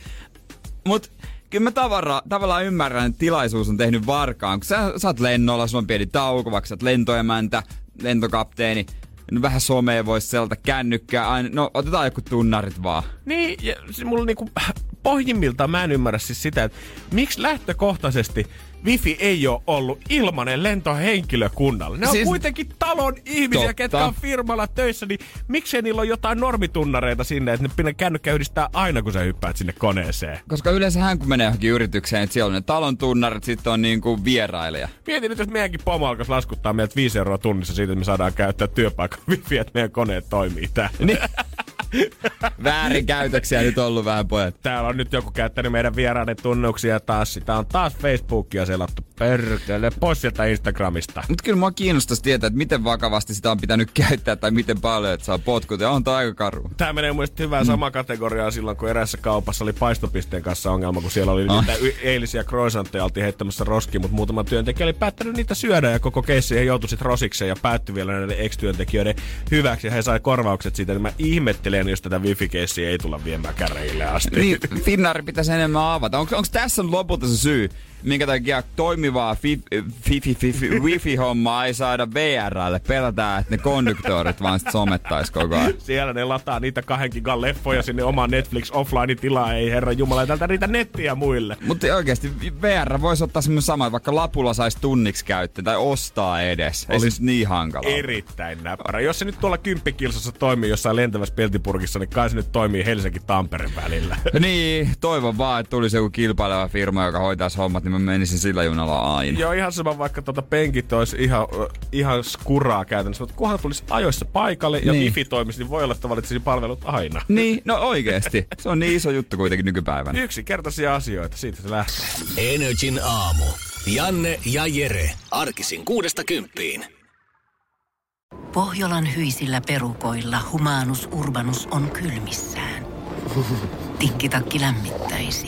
[SPEAKER 3] Mut kyllä mä tavara, tavallaan ymmärrän, että tilaisuus on tehnyt varkaan. Kun sä, sä oot lennolla, sulla on pieni tauko, vaikka sä oot lentoemäntä, lentokapteeni. No vähän somea voisi selata kännykkää. Aina, no otetaan joku tunnarit vaan.
[SPEAKER 2] Niin, ja se mulla niinku, pohjimmiltaan mä en ymmärrä siis sitä, että miksi lähtökohtaisesti Wifi ei ole ollut ilmanen lentohenkilökunnalle. Ne on
[SPEAKER 3] Siis-
[SPEAKER 2] kuitenkin talon ihmisiä,
[SPEAKER 3] Totta.
[SPEAKER 2] ketkä on firmalla töissä, niin miksei niillä ole jotain normitunnareita sinne, että ne pinna kännykkä yhdistää aina, kun sä hyppäät sinne koneeseen.
[SPEAKER 3] Koska yleensähän kun menee johonkin yritykseen, että siellä on ne talon tunnarit, sitten on niinku vierailija.
[SPEAKER 2] Mietin nyt, jos meidänkin pomo alkaisi laskuttaa meiltä 5 euroa tunnissa siitä, että me saadaan käyttää työpaikan wifi, että meidän koneet toimii täällä.
[SPEAKER 3] Niin. Väärinkäytöksiä nyt ollut vähän pojat.
[SPEAKER 2] Täällä on nyt joku käyttänyt meidän vieraiden tunnuksia taas. Sitä on taas Facebookia selattu. Perkele, pois sieltä Instagramista.
[SPEAKER 3] Mutta kyllä mua kiinnostaisi tietää, että miten vakavasti sitä on pitänyt käyttää tai miten paljon, että saa potkut. Ja on tää aika karu.
[SPEAKER 2] Tämä menee mun mielestä hyvää sama kategoriaa silloin, kun erässä kaupassa oli paistopisteen kanssa ongelma, kun siellä oli
[SPEAKER 3] Ah.
[SPEAKER 2] niitä y- eilisiä croissantteja oltiin heittämässä roskiin, mutta muutama työntekijä oli päättänyt niitä syödä ja koko keissi joutui sitten rosikseen ja päättyi vielä näiden ex-työntekijöiden hyväksi ja he sai korvaukset siitä. Mä ihmettelen, jos tätä wifi-keissiä ei tulla viemään käreille asti.
[SPEAKER 3] Niin, Finnaari pitäisi enemmän avata. Onko tässä lopulta se syy, minkä takia toimivaa fi- fi- fi- fi- fi- wifi-hommaa ei saada VRlle? Pelätään, että ne konduktorit vaan sit somettais koko ajan.
[SPEAKER 2] Siellä ne lataa niitä kahden gigan leffoja sinne omaan Netflix offline-tilaan. Ei herra jumala, tältä riitä nettiä muille.
[SPEAKER 3] Mutta oikeasti VR voisi ottaa semmoinen sama, vaikka lapulla saisi tunniksi käyttää tai ostaa edes. Ei se
[SPEAKER 2] Olis
[SPEAKER 3] nyt niin hankala.
[SPEAKER 2] Erittäin näppärä. Jos se nyt tuolla kymppikilsassa toimii jossain lentävässä peltipurkissa, niin kai se nyt toimii Helsinki-Tampereen välillä.
[SPEAKER 3] Niin, toivon vaan, että tulisi joku kilpaileva firma, joka hoitaisi hommat, niin mä menisin sillä junalla aina.
[SPEAKER 2] Joo, ihan sama vaikka tuota penkit olisi ihan, ihan skuraa käytännössä, mutta kunhan tulisi ajoissa paikalle ja
[SPEAKER 3] Niin.
[SPEAKER 2] wifi toimisi, niin voi olla, että valitsisin palvelut aina.
[SPEAKER 3] Niin, no oikeesti. Se on niin iso juttu kuitenkin nykypäivänä.
[SPEAKER 2] Yksinkertaisia asioita, siitä se lähtee.
[SPEAKER 1] Energin aamu. Janne ja Jere. Arkisin kuudesta kymppiin.
[SPEAKER 6] Pohjolan hyisillä perukoilla humanus urbanus on kylmissään. Tikkitakki lämmittäisi.